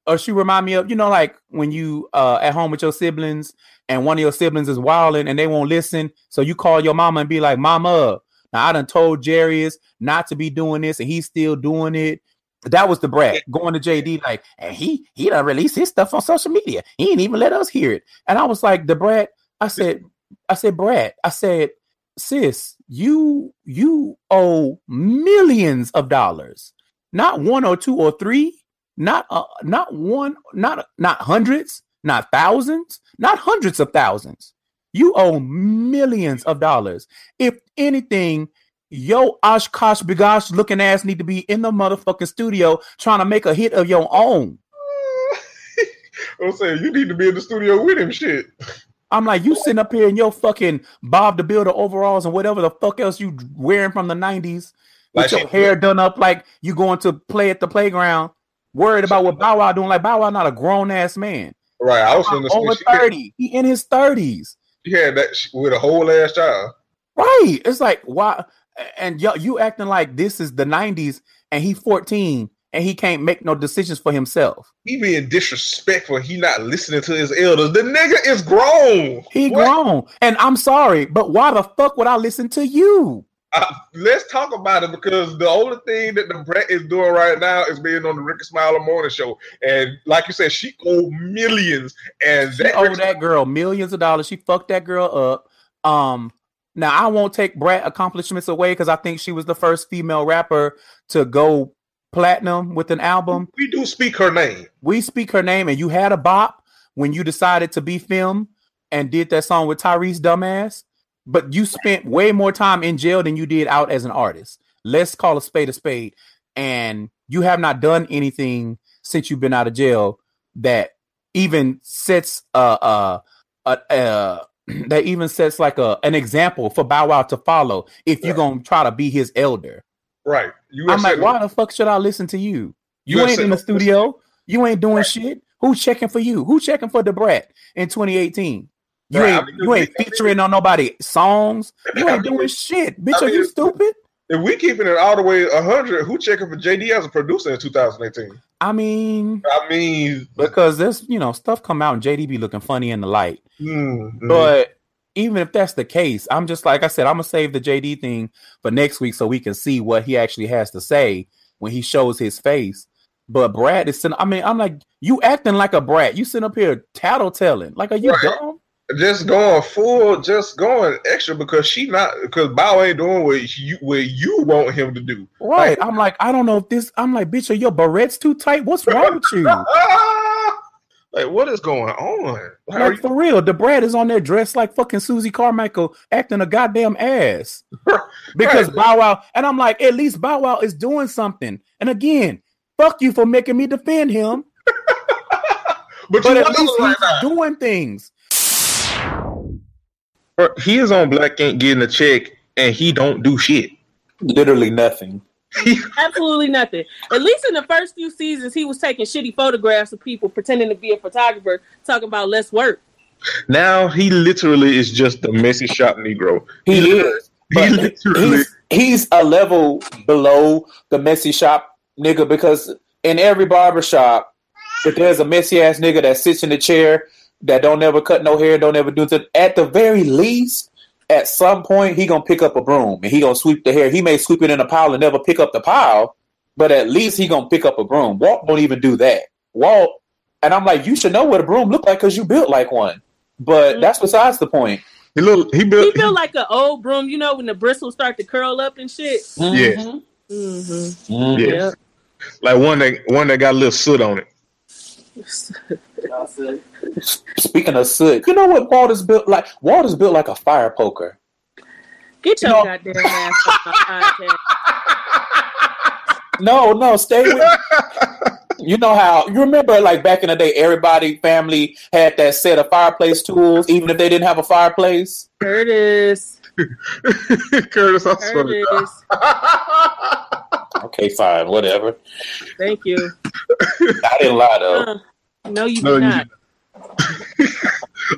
Or she remind me of, you know, like when you uh at home with your siblings and one of your siblings is wilding and they won't listen. So you call your mama and be like, Mama, now I done told Jarius not to be doing this, and he's still doing it. That was the brat going to JD like, and he he done released his stuff on social media. He ain't even let us hear it. And I was like, the brat. I said, I said, Brat. I said, sis, you you owe millions of dollars, not one or two or three, not uh, not one, not not hundreds, not thousands, not hundreds of thousands. You owe millions of dollars. If anything, yo OshKosh B'gosh looking ass need to be in the motherfucking studio trying to make a hit of your own. I'm saying you need to be in the studio with him. Shit. I'm like, you sitting up here in your fucking Bob the Builder overalls and whatever the fuck else you wearing from the 90s with Like your hair done up like you going to play at the playground, worried about what Bow Wow doing. Like Bow Wow not a grown ass man. Right. I was in the Over 30. He in his 30s. She had that sh- with a whole ass child. Right. It's like why and yo, you acting like this is the 90s and he 14 and he can't make no decisions for himself. He being disrespectful. He not listening to his elders. The nigga is grown. He What? grown. And I'm sorry, but why the fuck would I listen to you? Uh, let's talk about it because the only thing that the Brat is doing right now is being on the Ricky Smiley Morning Show, and like you said, she owed millions, and She that owed that girl millions of dollars. She fucked that girl up. Um, now I won't take Brat accomplishments away because I think she was the first female rapper to go platinum with an album. we do speak her name. We speak her name, and you had a bop when you decided to be film and did that song with Tyrese dumbass. But you spent way more time in jail than you did out as an artist. Let's call a spade a spade. And you have not done anything since you've been out of jail that even sets uh uh uh, uh that even sets like a an example for Bow Wow to follow if you're gonna try to be his elder. Right. You I'm like, why the fuck should I listen to you? You You ain't in the studio. You ain't doing shit. Who's checking for you? Who checking for the brat in 2018? You ain't mean, you ain't mean- featuring on nobody songs. You ain't doing shit. Bitch, I are you stupid? If we keeping it all the way 100, who checking for JD as a producer in 2018? I mean, I mean, because there's you know stuff come out and JD be looking funny in the light. mm, mm. But even if that's the case, I'm just like I said, I'm gonna save the JD thing for next week so we can see what he actually has to say when he shows his face. But Brat is sitting. I mean, I'm like, you acting like a brat. You sitting up here tattletelling. Like, are you Right. dumb? Just going full, just going extra because she not because Bow ain't doing what you what you want him to do. Right. I'm like, I don't know if this. I'm like, bitch, are your barrettes too tight? What's wrong with you? like, what is going on? Like, Like for real, the Brat is on there dressed like fucking Susie Carmichael, acting a goddamn ass. Because Right. Bow Wow, and I'm like, at least Bow Wow is doing something. And again, fuck you for making me defend him. but But at least right he's doing things. Bro, he is on Black Ink getting a check and he don't do shit. Literally nothing. Absolutely nothing. At least in the first few seasons, he was taking shitty photographs of people pretending to be a photographer, talking about less work. Now he literally is just the messy shop Negro. He is. He literally he's, he's a level below the messy shop nigga because in every barber shop, if there's a messy ass nigga that sits in the chair that don't ever cut no hair, don't ever do it, at the very least, at some point he gonna pick up a broom and he gonna sweep the hair. He may sweep it in a pile and never pick up the pile, but at least he gonna pick up a broom. Walt don't even do that. Walt, and I'm like, you should know what a broom look like because you built like one. But that's besides the point. he look he built, He built like an old broom, you know, when the bristles start to curl up and shit. Yeah. Mm-hmm. Mhm. yeah. like one that one that got a little soot on it. Speaking of soot, you know what Walt is built like? Walt is built like a fire poker. Get your No. goddamn ass off my podcast. No, no, stay with You know how you remember like back in the day, everybody family had that set of fireplace tools, even if they didn't have a fireplace. Curtis. Curtis, I swear to God. Curtis. Okay, fine, whatever. Thank you. I didn't lie though. Uh, no, you No, did you not.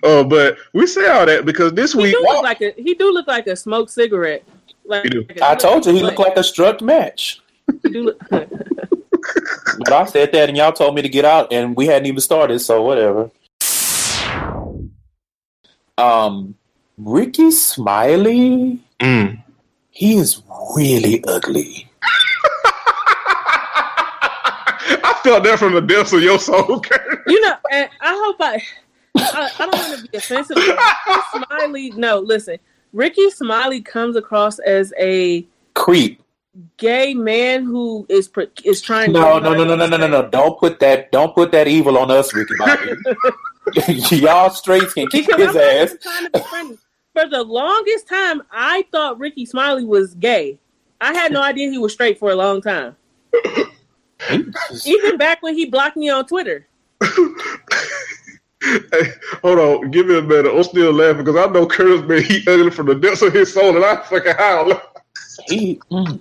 Oh, but we say all that because this He week do look like a he do look like a smoked cigarette. Like, do. like a- I told you he looked like a struck match. look- But I said that and y'all told me to get out and we hadn't even started, so whatever. Um Ricky Smiley, Mm. he is really ugly. I felt that from the depths of your soul, Curtis. you know, and I hope I I, I don't want to be offensive. Ricky Smiley, no, listen. Ricky Smiley comes across as a Creep. gay man who is is trying. No, to no, no, no, no, no, no, no. Don't put that don't put that evil on us, Ricky Bobby. Y'all straights can kick Because his I'm ass. even trying to be. For the longest time, I thought Ricky Smiley was gay. I had no idea he was straight for a long time. Even back when he blocked me on Twitter. Hey, hold on, give me a minute. I'm still laughing because I know Curtis man, he ugly from the depths of his soul, and I fucking howl. He, mm,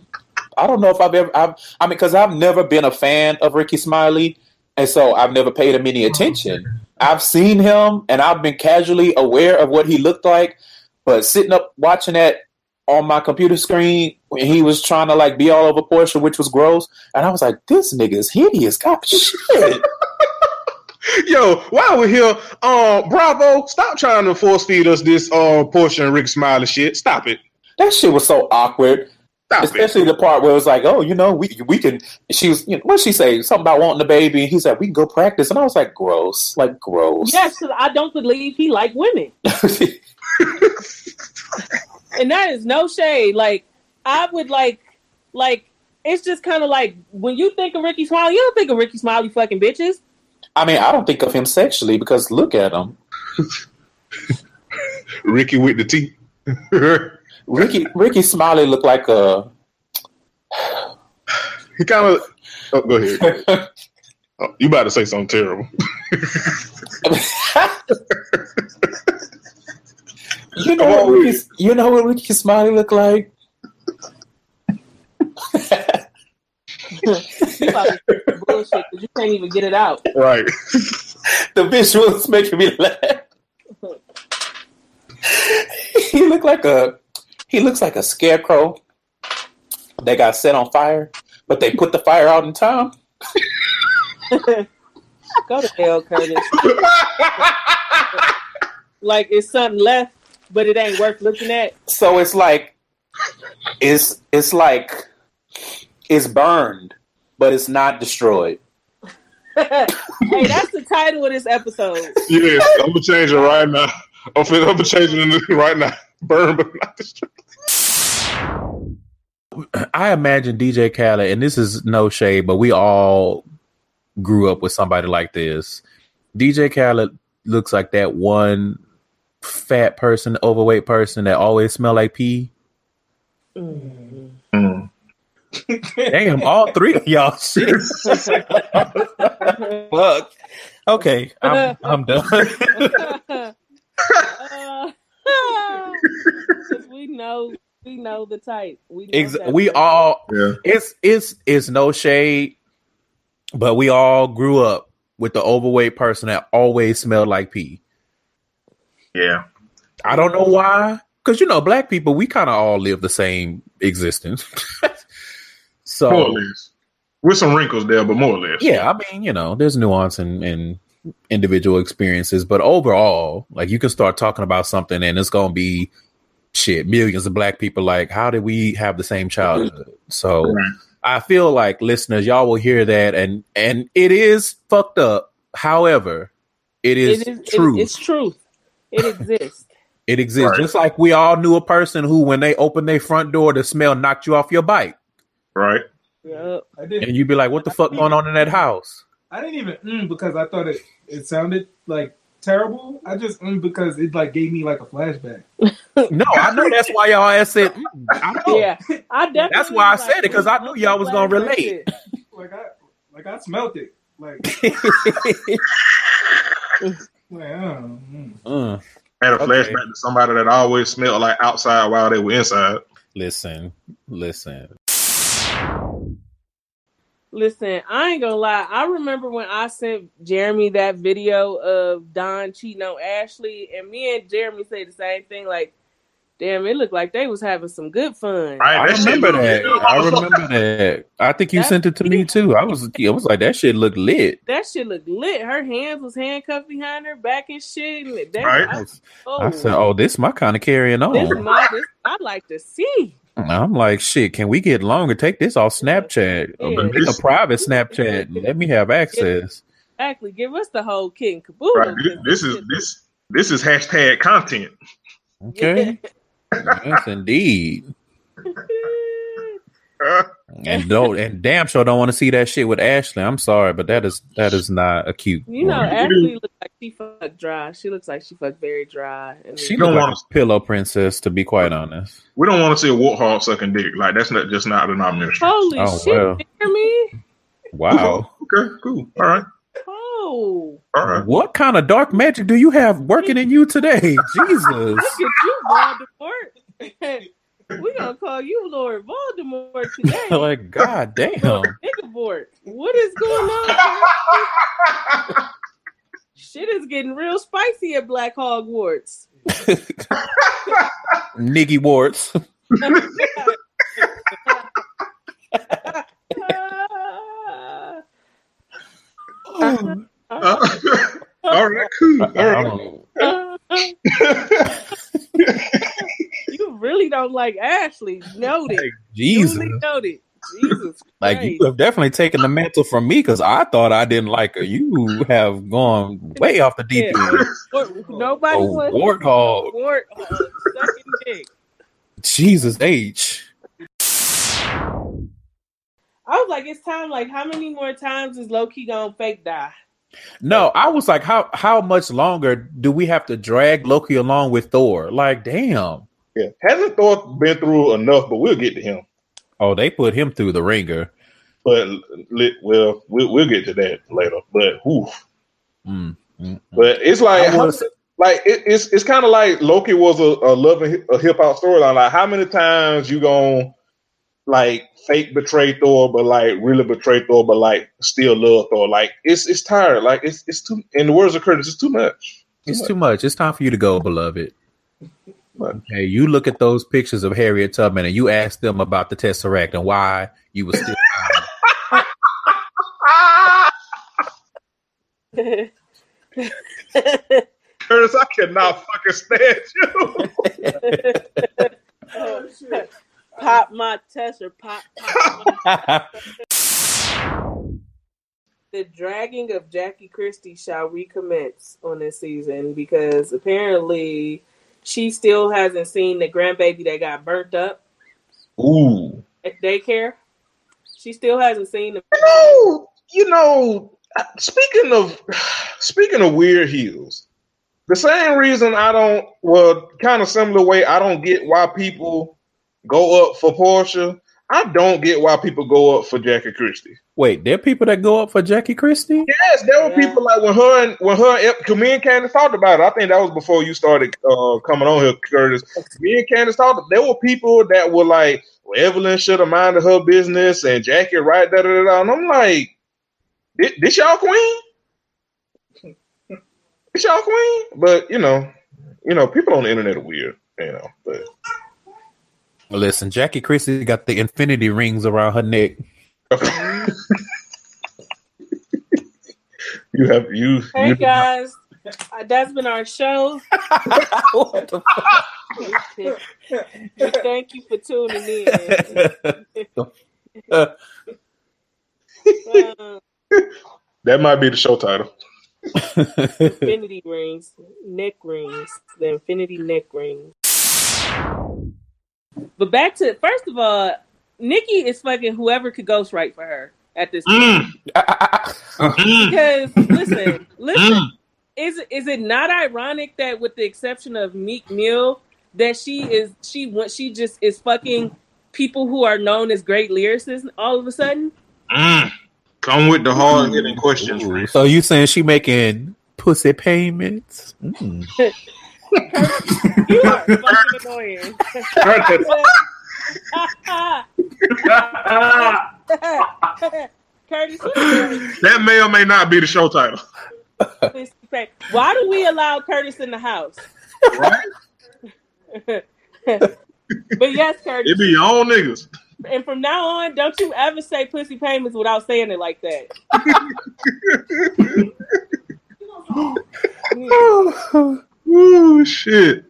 I don't know if I've ever. I've, I mean, because I've never been a fan of Ricky Smiley, and so I've never paid him any attention. I've seen him, and I've been casually aware of what he looked like, but sitting up watching that on my computer screen when he was trying to like be all over Portia, which was gross, and I was like, "This nigga is hideous." God, shit. Yo, while we're here, um, Bravo, stop trying to force feed us this uh Portia and Rick Smiley shit. Stop it. That shit was so awkward. Stop it. Especially the part where it was like, oh, you know, we we can. She was, you know, what she say? Something about wanting a baby, and he's like, we can go practice, and I was like, gross, like gross. Yes, because I don't believe he like women, and that is no shade. Like I would like, like it's just kind of like when you think of Ricky Smiley, you don't think of Ricky Smiley fucking bitches. I mean, I don't think of him sexually because look at him. Ricky with the T. Ricky Ricky Smiley looked like a. he kind of. Oh, go ahead. Oh, you about to say something terrible? You know what on, Ricky, you know what Ricky Smiley looked like? You probably bullshit because you can't even get it out. right. The visuals making me laugh. he looked like a he looks like a scarecrow that got set on fire, but they put the fire out in time. Go to hell, Curtis. like it's something left, but it ain't worth looking at. So it's like it's it's like it's burned, but it's not destroyed. hey, that's the title of this episode. Yes, I'm gonna change it right now. I'm finna, I'm gonna change it right now. Burn, but not destroy. I imagine DJ Khaled, and this is no shade, but we all grew up with somebody like this. DJ Khaled looks like that one fat person, overweight person that always smell like pee. Mm. Damn, all three of y'all shit. Fuck. Okay, I'm I'm done. Uh, 'cause we know we know the type. We know Ex- that. we all Yeah. it's it's it's no shade, but we all grew up with the overweight person that always smelled like pee. Yeah. I don't know why, because you know, black people we kind of all live the same existence. More or so less. With some wrinkles there, but more or less. yeah, I mean, you know, there's nuance and, in individual experiences, but overall, like you can start talking about something and it's gonna be shit millions of black people like how did we have the same childhood so Right. i feel like listeners y'all will hear that and and it is fucked up however it is, It is it- it's truth. It exists. it exists Right. just like we all knew a person who when they opened their front door the smell knocked you off your bike Right. Yup. I didn't. and you'd be like what the fuck going on in that house I didn't even mm, because I thought it it sounded like terrible. I just mm, because it like gave me like a flashback. no i know that's why y'all ass said mm, i know Yeah, I definitely. That's why I was said it, 'cause I knew y'all was gonna relate. Like I like I smelt it. Like like oh, mm. Uh, Had a Okay. flashback to somebody that always smelled like outside while they were inside. listen listen Listen, I ain't gonna lie. I remember when I sent Jeremy that video of Don cheating on Ashley, and me and Jeremy say the same thing. Like, damn, it looked like they was having some good fun. Right, I remember that. good. I remember that. I think you That- sent it to me too. I was, I was like, that shit looked lit. That shit looked lit. Her hands was handcuffed behind her back and shit. And that, Right. I, oh, I said, oh, this my kind of carrying this on. my. This, I like to see. I'm like, shit. Can we get longer? Take this off Snapchat. Yeah. Make a private Snapchat. Let me have access. Exactly. Give us the whole kit and caboodle. Right. This, this is this this is hashtag content. Okay. Yes, indeed. And don't and damn sure don't want to see that shit with Ashley. I'm sorry, but that is that is not a cute. You know, one. Ashley looks like she fucked dry. She looks like she fucked very dry. She don't like wanna- a pillow princess, to be quite honest. We don't want to see a warthog sucking dick. Like that's not just not in our ministry. Holy Oh, shit, well. hear me? Wow. Okay, cool. All right. All right. Uh-huh. What kind of dark magic do you have working in you today? Jesus. look at you, Voldemort. We're gonna call you Lord Voldemort today. like, god damn. Nigga What is going on? Shit is getting real spicy at Black Hogwarts. Niggy warts. Uh, all right, cool. All I don't- you really don't don't like Ashley. Noted. Jesus. Duly noted. Jesus. Like Christ. you have definitely taken the mantle from me because I thought I didn't like her. You have gone way off the deep Yeah. end. Wart- Nobody Oh, wants warthog. warthog sucking dick. Jesus H. I was like, it's time. Like, how many more times is Loki gonna fake die? No, I was like, how how much longer do we have to drag Loki along with Thor? Like, damn. Yeah, hasn't Thor been through enough? But we'll get to him. Oh, they put him through the ringer. But well, we'll, we'll get to that later. But whew. Mm, mm, But it's like, how- like it, it's it's kind of like Loki was a, a hi- a hip hop storyline. Like, how many times you gonna like fake betray Thor, but like really betray Thor, but like still love Thor? Like, it's it's tired. Like, it's it's too. In the words of Curtis, it's too much. It's too much. It's time for you to go, beloved. Hey, you look at those pictures of Harriet Tubman and you ask them about the Tesseract and why you were still. Curtis, I cannot fucking stand you. Oh, pop my tester, pop, pop. the dragging of Jackie Christie shall recommence on this season because apparently she still hasn't seen the grandbaby that got burnt up Ooh. at daycare. She still hasn't seen the. You know, you know. Speaking of speaking of weird heels, the same reason I don't. Well, kind of similar way I don't get why people go up for Portia. I don't get why people go up for Jackie Christie. Wait, there are people that go up for Jackie Christie? Yes, there were people like when her and when her and me and Candace talked about it. I think that was before you started uh, coming on here, Curtis. Me and Candace talked. There were people that were like, well, Evelyn should have minded her business and Jackie right da da da. da. And I'm like, this, this y'all queen? This y'all queen? But you know, you know, people on the internet are weird. You know, but Listen, Jackie Christie got the infinity rings around her neck. you have you. Hey you guys, uh, that's been our show. Thank you for tuning in. Uh, that might be the show title. infinity rings, neck rings, the infinity neck rings. But back to first of all, Nikki is fucking whoever could ghostwrite for her at this point. because listen, listen, is is it not ironic that with the exception of Meek Mill, that she is she went she just is fucking people who are known as great lyricists all of a sudden? Mm. Come with the hard hitting questions. man. So you saying she making pussy payments? Mm. You are fucking annoying. Curtis, That may or may not be the show title. why do we allow Curtis in the house? Right? but yes, Curtis. It be your own niggas. And from now on, don't you ever say pussy payments without saying it like that. Ooh, shit.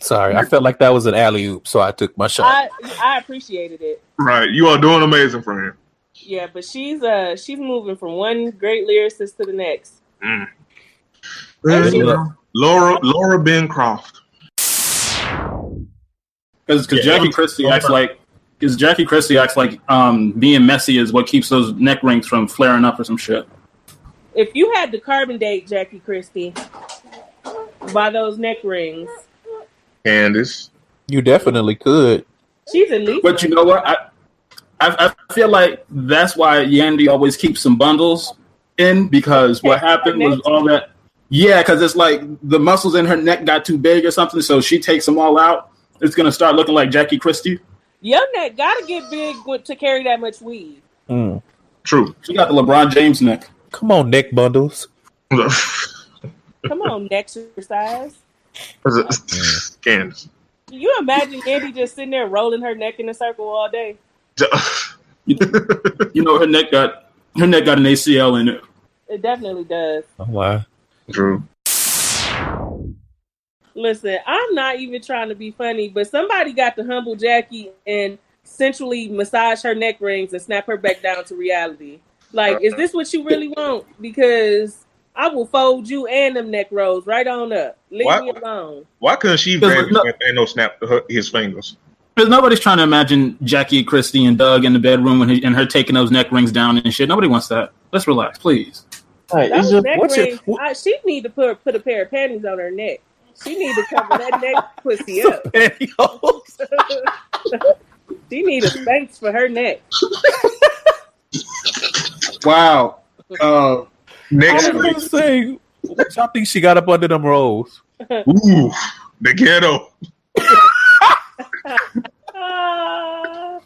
Sorry, I felt like that was an alley oop, so I took my shot. I I appreciated it. Right. You are doing amazing, friend. Yeah, but she's uh she's moving from one great lyricist to the next. Mm. And she- Laura Laura Bencroft. Because Yeah, Jackie I'm- Christie acts sorry. like because Jackie Christie acts like um, being messy is what keeps those neck rings from flaring up or some shit. If you had the carbon date Jackie Christie by those neck rings, Candace. You definitely could. she's at least. But you know what? I, I I feel like that's why Yandy always keeps some bundles in because what happened was all that. Yeah, because it's like the muscles in her neck got too big or something, so she takes them all out. It's gonna start looking like Jackie Christie. Your neck gotta get big to carry that much weed. Mm. True. She got the LeBron James neck. Come on, neck bundles. Come on, exercise. Candace. Can you imagine Andy just sitting there rolling her neck in a circle all day? You know her neck got her neck got an ACL in it. It definitely does. Oh, wow. True. Listen, I'm not even trying to be funny, but somebody got to humble Jackie and centrally massage her neck rings and snap her back down to reality. Like, is this what you really want? Because I will fold you and them neck rolls right on up. Leave Why- me alone. Why couldn't she Because grab his no- no, and no snap her, his fingers? Because nobody's trying to imagine Jackie, Christy, and Doug in the bedroom and, he, and her taking those neck rings down and shit. Nobody wants that. Let's relax, please. Hey, Those just- neck what's your- rings, I, she need to put put a pair of panties on her neck. She need to cover that neck pussy up. she need a Spanx for her neck. Wow. Uh, Next I was gonna say, what y'all think she got up under them rolls? Ooh, the ghetto. Ah.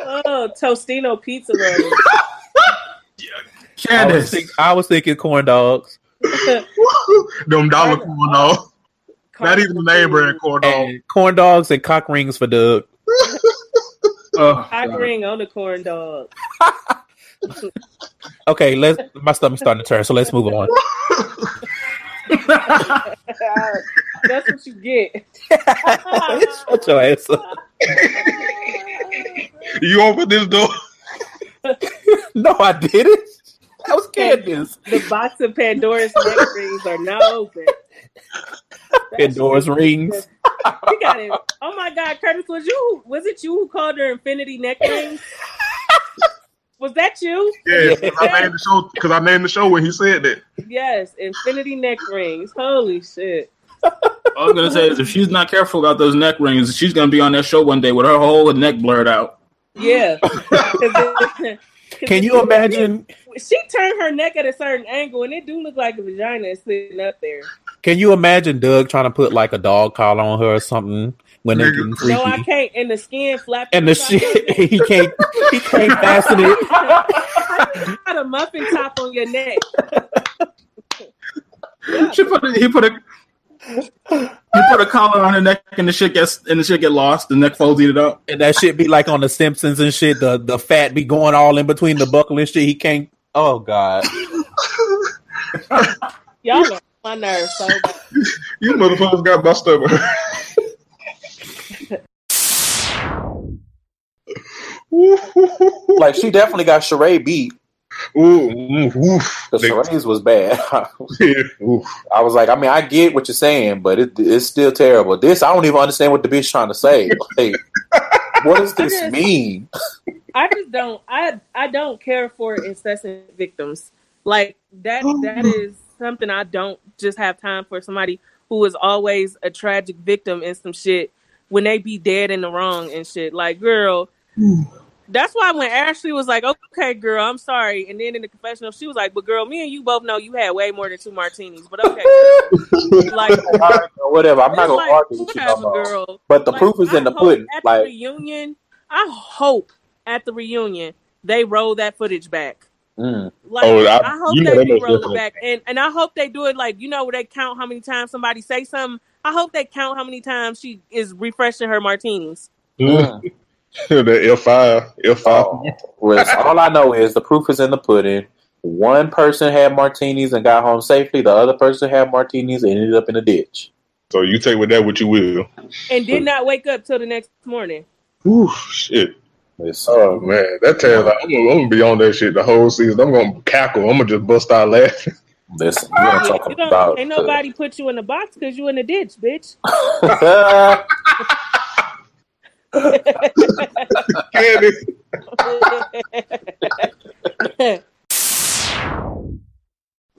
oh, Tostino pizza rolls. I was, think, I was thinking corn dogs. Them dollar corn dogs. Not even the name brand corn dog. And corn dogs and cock rings for Doug. Oh, Hot ring on the corn dog. Okay, let's. My stomach's starting to turn, so let's move on. That's what you get. Shut your ass up. You open this door? No, I didn't. That was Candace. The box of Pandora's neck rings are now open. Pandora's rings. You got it. Oh my God, Curtis, was you? Was it you who called her Infinity neck rings? Was that you? Yeah, 'cause I named the show because I named the show when he said that. Yes, Infinity neck rings. Holy shit. I'm gonna say is if she's not careful about those neck rings, she's gonna be on that show one day with her whole neck blurred out. Yeah. it- Can you imagine? She turned her neck at a certain angle, and it do look like a vagina is sitting up there. Can you imagine Doug trying to put like a dog collar on her or something when they're getting freaky? No, I can't. And the skin flapping. and the shit, he can't, he can't fasten it. You got a muffin top on your neck. She put a, he put a he put a collar on her neck and the shit gets and the shit get lost. The neck folds eat it up. And that shit be like on the Simpsons and shit. The the fat be going all in between the buckle and shit. He can't. Oh god. Y'all are on my nerves so bad. You motherfuckers got my stomach. Like she definitely got Sheree beat. Ooh, ooh, oof. The Sheree's was bad. Yeah. I was like, I mean, I get what you're saying, but it, it's still terrible. This, I don't even understand what the bitch trying to say. Like, what does this just- mean? I just don't. I I don't care for incessant victims. Like that. That mm. is something I don't just have time for. Somebody who is always a tragic victim in some shit when they be dead in the wrong and shit. Like, girl. Mm. That's why when Ashley was like, "Okay, girl, I'm sorry," and then in the confessional, she was like, "But girl, me and you both know you had way more than two martinis." But okay, girl. like Whatever. I'm not gonna like, argue with you. no girl. But the Like, proof is in the pudding. At the Like, reunion, I hope at the reunion they roll that footage back. mm. Like Oh, I, I- hope you know they they do most roll it back, and and I hope they do it like you know where they count how many times somebody say something. I hope they count how many times she is refreshing her martinis. Mm. the F five, F five. Oh, all I know is the proof is in the pudding. One person had martinis and got home safely. The other person had martinis and ended up in a ditch. So you take with that what you will. And did not wake up till the next morning. Ooh, shit. It's, Oh man, that tells like, I'm, gonna, I'm gonna be on that shit the whole season. I'm gonna cackle. I'm gonna just bust out laughing. listen, you want to Yeah, talk you don't, about? ain't nobody put you in the box because you in the ditch, bitch. Candy.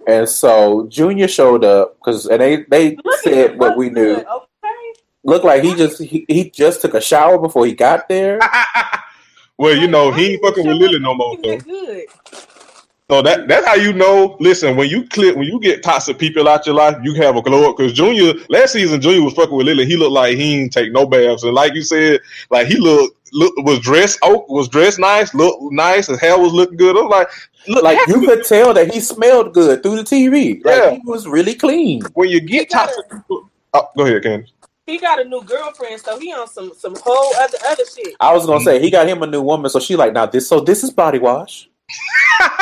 and so Junior showed up because, and they they said what we knew. Okay. Looked like he just he, he just took a shower before he got there. Well, you know he ain't fucking with Lily no more. So, Good. So that that's how you know. Listen, when you clip, when you get toxic people out your life, you have a glow up. Because Junior last season, Junior was fucking with Lily. He looked like he didn't take no baths, and like you said, like he looked look was dressed oh was dressed nice, looked nice, his hair was looking good. I'm like, look, Like you could tell that he smelled good through the TV. Like Yeah. he was really clean. when you get toxic people. Oh, go ahead, Candy. He got a new girlfriend, so he on some some whole other other shit. I was gonna mm-hmm. say he got him a new woman, so she like now this. So this is body wash.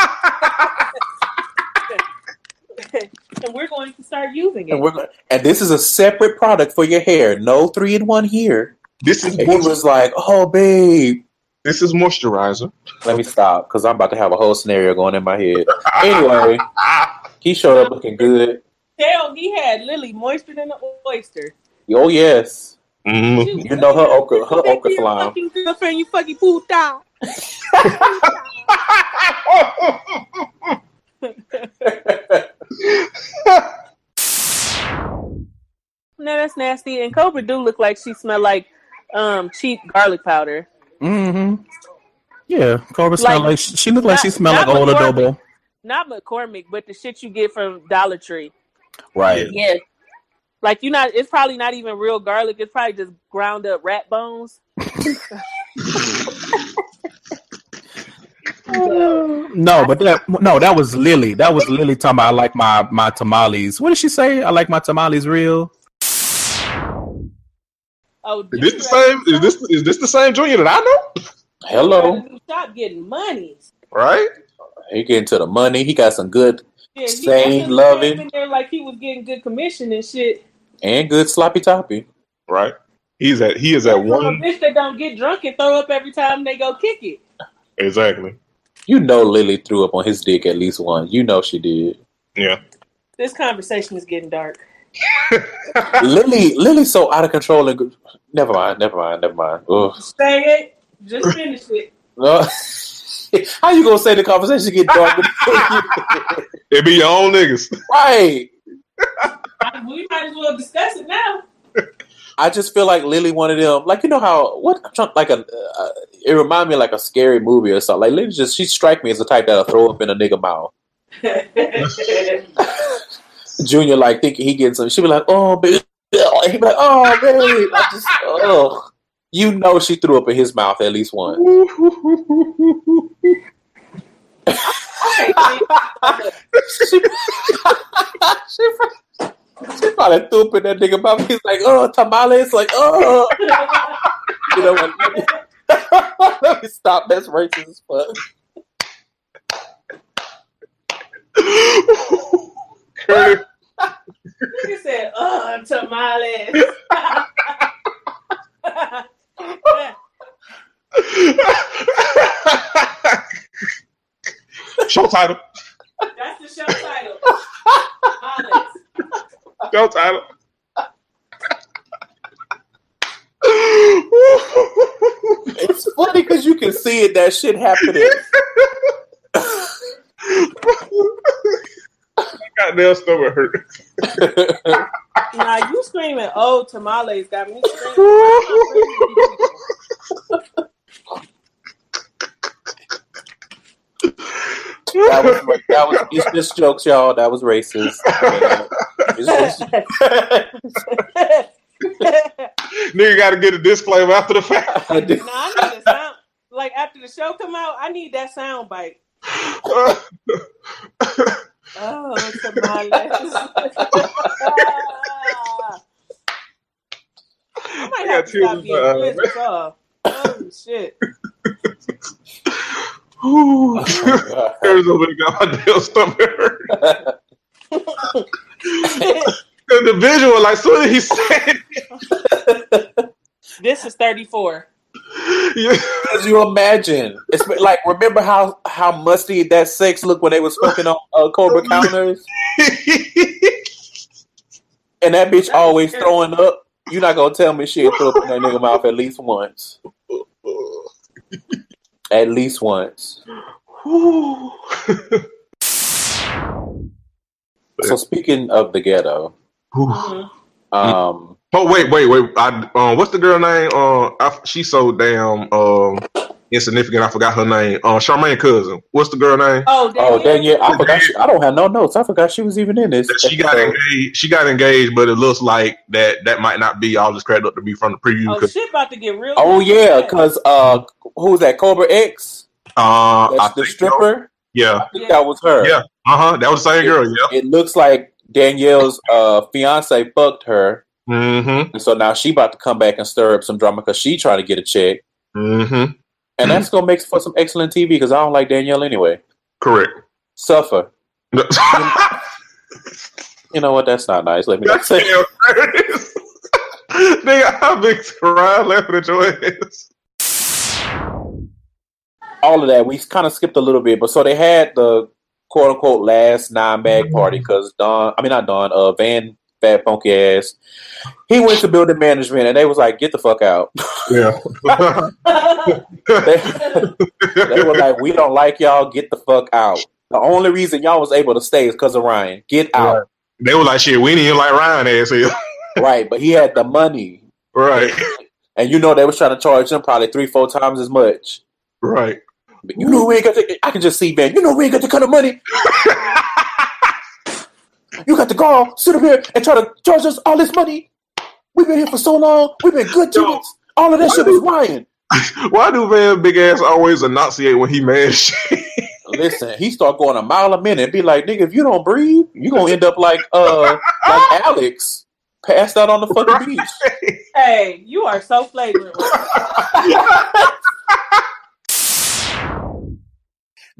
and we're going to start using it. And we're and this is a separate product for your hair. No three in one here. This is And he was like, "Oh, babe, this is moisturizer." let me stop because I'm about to have a whole scenario going in my head." Anyway, he showed up looking good. Hell, he had Lily moister than an oyster. Oh yes, Mhm. you know her okra, her okra slime. Fucking girlfriend, you fucking puta. No, that's nasty. And Cobra do look like she smelled like um cheap garlic powder. Mm-hmm. Yeah, Cobra smell Like- like she, looked like she smelled like old adobo. Not McCormick, but the shit you get from Dollar Tree. Right. Yeah. Like you not it's probably not even real garlic, it's probably just ground up rat bones. No, but that no, that was Lily. That was Lily talking about I like my my tamales. What did she say? I like my tamales real. Oh, Is this the same? Is this is this the same junior that I know? Hello. Stop getting money. Right? He getting to the money. He got some good Yeah, he Sane, definitely loving. in there like he was getting good commission and shit. and good sloppy toppy. Right. He's at he is at From a one bitch that don't get drunk and throw up every time they go kick it. exactly. You know Lily threw up on his dick at least once. You know she did. Yeah. This conversation is getting dark. Lily Lily's so out of control and. Never mind, never mind, never mind. Ugh. Say it. Just finish it. No. How you gonna say the conversation get dark? it be your own niggas. right. We might as well discuss it now. I just feel like Lily one of them. Like you know how what I'm trying, like a. Uh, it remind me of like a scary movie or something. Like Lily just she strike me as the type that'll throw up in a nigga mouth. Junior like thinking he getting some. She be like, oh baby. He be like, oh baby. I just, oh. You know she threw up in his mouth at least once. she, she, she probably threw up in that nigga mouth. He's like, oh, tamales. Like, oh. You know what? Let me stop. That's racist as fuck. Curtis, He said, "Uh, tamales." show title. That's the show title. Tamales. Show title. It's funny because you can see it. That shit happening. Goddamn stomach hurt. Nah, you screaming, "Oh, tamales!" Got me screaming. That was that was it's just jokes, y'all. That was racist. It's just- Nigga got to get a disclaimer after the fact. Nah, I need a sound. Like after the show come out, I need that sound bite. Oh, tamales. I might have to stop being uh, pissed off. Holy shit. Ooh. Curtis over there got my damn stomach hurt. And the visual, like, soon as he said This is 34. As you imagine? It's like remember how how musty that sex looked when they was smoking on uh, Cobra counters, and that bitch always throwing up. You're not gonna tell me she threw up in that nigga mouth at least once. At least once. So speaking of the ghetto, um, Oh wait, wait, wait! I um, what's the girl name? Uh, I, she's so damn um insignificant. I forgot her name. Uh, Charmaine cousin. What's the girl name? Oh, oh Danielle, I forgot. She, I don't have no notes. I forgot she was even in this. She got engaged. She got engaged, but it looks like that that might not be all this credit up to be from the preview. Oh, 'cause, shit about to get real. Oh yeah, because uh, who's that? Cobra X. uh, I the think so. stripper. Yeah, I think that was her. yeah, uh huh. That was the same girl. Yeah. It looks like Danielle's uh fiance fucked her, Mm-hmm. and so now she about to come back and stir up some drama because she trying to get a check, Mm-hmm. And that's gonna make for some excellent TV because I don't like Danielle anyway. Correct. Suffer. You know what? That's not nice. Let me not say. Nigga, I've been crying laughing at your ass. all of that. We kind of skipped a little bit, but so they had the quote unquote last nine Mag party because Don, I mean not Don, uh, Van Fat Funky ass, he went to building management and they was like, "Get the fuck out." Yeah. they, they were like, "We don't like y'all. Get the fuck out." The only reason y'all was able to stay is because of Ryan. Get out. They were like, shit, we didn't even like Ryan ass here. right, but he had the money, Right. and you know they was trying to charge him probably three, four times as much. Right. But you know we ain't got. The, I can just see Van. You know we ain't got the kind of money. you got to go sit up here and try to charge us all this money. We've been here for so long. We've been good tenants. All of that shit was Ryan. Why do Van Big Ass always enunciate when he mad shit? Listen, he start going a mile a minute and be like, nigga, if you don't breathe, you gonna end up like uh like Alex, passed out on the fucking beach. Hey, you are so flagrant.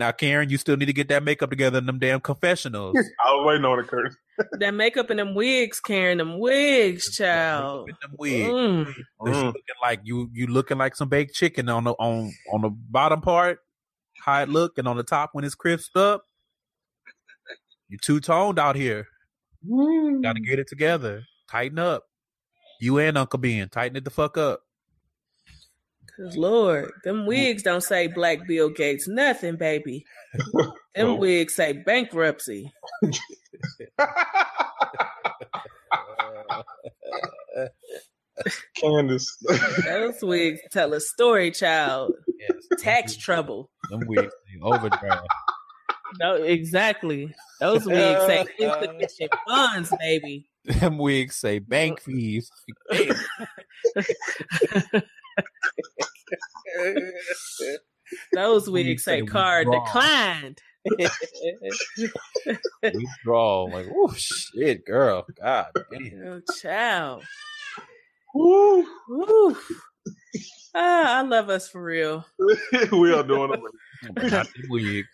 Now, Karen, you still need to get that makeup together in them damn confessionals. I was waiting on it, Curtis. that makeup and them wigs, Karen, them wigs, child. Them wigs. Mm. Cause you looking like you you looking like some baked chicken on the on on the bottom part, how it look, and on the top when it's crisped up. You two toned out here. Got to get it together. Tighten up. You and Uncle Ben, tighten it the fuck up. Cause Lord, them wigs don't say Black Bill Gates nothing, baby. Them No. wigs say bankruptcy. Candace. Those wigs tell a story, child. Tax trouble. Them wigs say overdrive. No, exactly. Those wigs say insufficient funds, baby. Them wigs say bank fees. Those wigs say say card withdraw. declined. Withdraw. Like, oh shit, girl. God damn. Oh, child. Woo. Woo. Ah, I love us for real. we are doing it. Not them.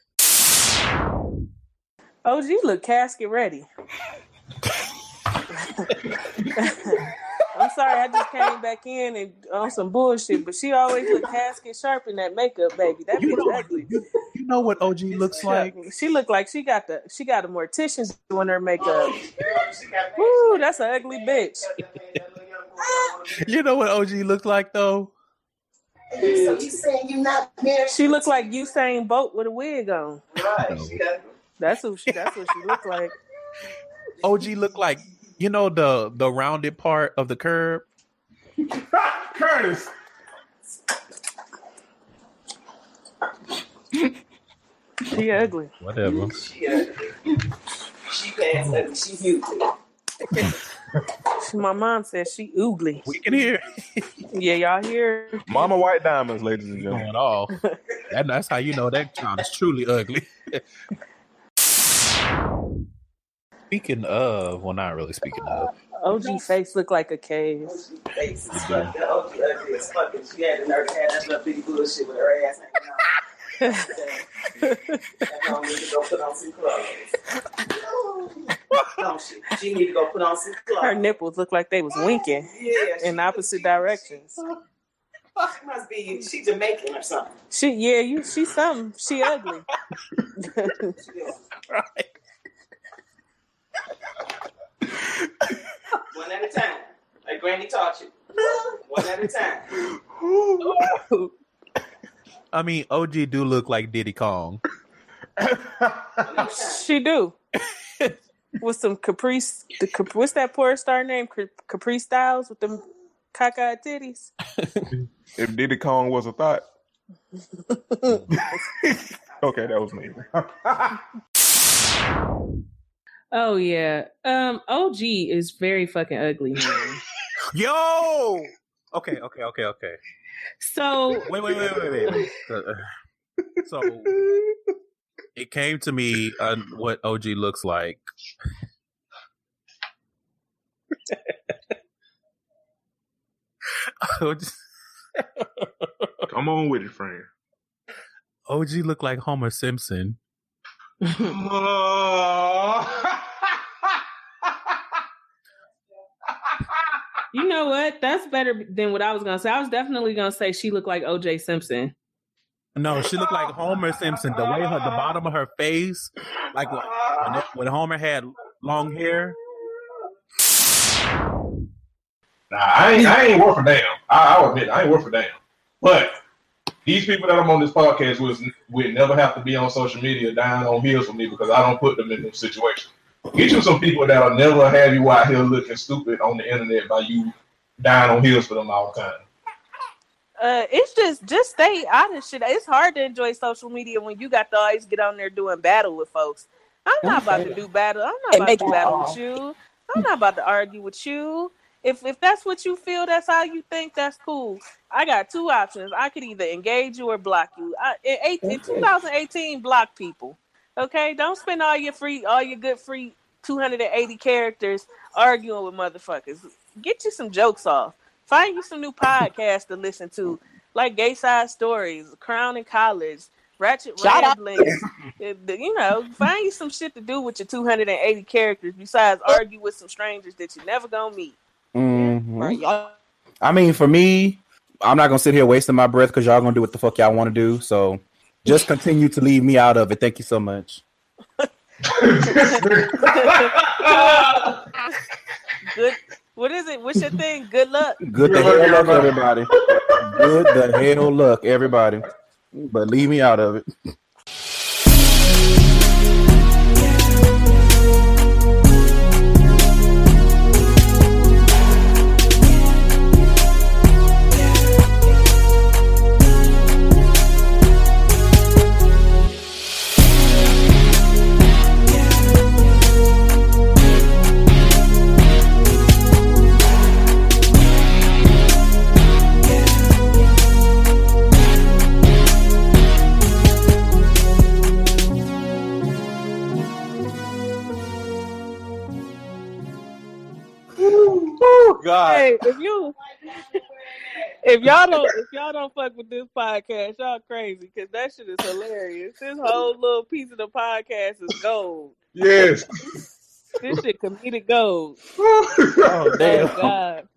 OG look casket ready. I'm sorry, I just came back in and on some bullshit, but she always look casket sharp in that makeup, baby. That You know- ugly. You know what OG looks like? She looked like she got the she got a mortician doing her oh, makeup. Woo, that's an ugly bitch. You know what OG looked like though? So you saying you not married? She looks like Usain Bolt with a wig on. Right. That's who she. That's what she looked like. OG looked like you know the the rounded part of the curb. Curtis. She ugly. Whatever. She passed ugly. She huge. My mom says she oogly. We can hear. Yeah, y'all hear? Mama White Diamonds, ladies and gentlemen. Going off. That, that's how you know that child is truly ugly. speaking of, well, not really speaking of. OG face look like a cave. Face is fucking OG ugly as fucking. She had nerve to have that little bitty bullshit with her ass hanging out. That girl need to go put on some clothes. Don't she? She need to go put on some clothes. Her nipples look like they was winking Yeah, in opposite directions. she must be. She Jamaican or something. She yeah, you she something. She ugly. One at a time. Like Granny taught you. One at a time. I mean, OG do look like Diddy Kong. she do. with some caprice, the Cap- what's that porn star name? Cap- Capri Styles with them cockeyed titties. If Diddy Kong was a thought. okay, that was me. Oh yeah. Um OG is very fucking ugly, man. Yo. Okay, okay, okay, okay. So Wait, wait, wait, wait, wait. wait. So it came to me uh, what OG looks like. Come on with it, friend. OG looked like Homer Simpson. Know what? That's better than what I was gonna say. I was definitely gonna say she looked like OJ Simpson. No, she looked like Homer Simpson. The way her, the bottom of her face, like when, when, when Homer had long hair. Nah, I ain't, I ain't worth a damn. I, I'll admit, I ain't worth a damn. But these people that I'm on this podcast with would never have to be on social media dying on heels for me because I don't put them in those situations. Get you some people that'll never have you out here looking stupid on the internet by you dying on heels for them all the time. Uh, it's just just stay out of shit. It's hard to enjoy social media when you got to always get on there doing battle with folks. I'm not about to do battle. I'm not about to it battle with you. I'm not about to argue with you. If if that's what you feel, that's how you think. That's cool. I got two options. I could either engage you or block you. I, in, eight, in 2018, block people. Okay, don't spend all your free, all your good free 280 characters arguing with motherfuckers. Get you some jokes off. Find you some new podcasts to listen to, like Gay Side Stories, Crown in College, Ratchet Shout out. Ramblings. You know, find you some shit to do with your 280 characters besides argue with some strangers that you're never gonna meet. Mhm. Right, y'all. I mean, for me, I'm not gonna sit here wasting my breath because y'all gonna do what the fuck y'all want to do. So just continue to leave me out of it. Thank you so much. Good. What is it? What's your thing? Good luck. Good the hell luck, everybody. Good the hell luck, everybody. But leave me out of it. God! Hey, if you if y'all don't if y'all don't fuck with this podcast, y'all crazy because that shit is hilarious. This whole little piece of the podcast is gold. Yes. This shit comedic gold. Oh Oh God!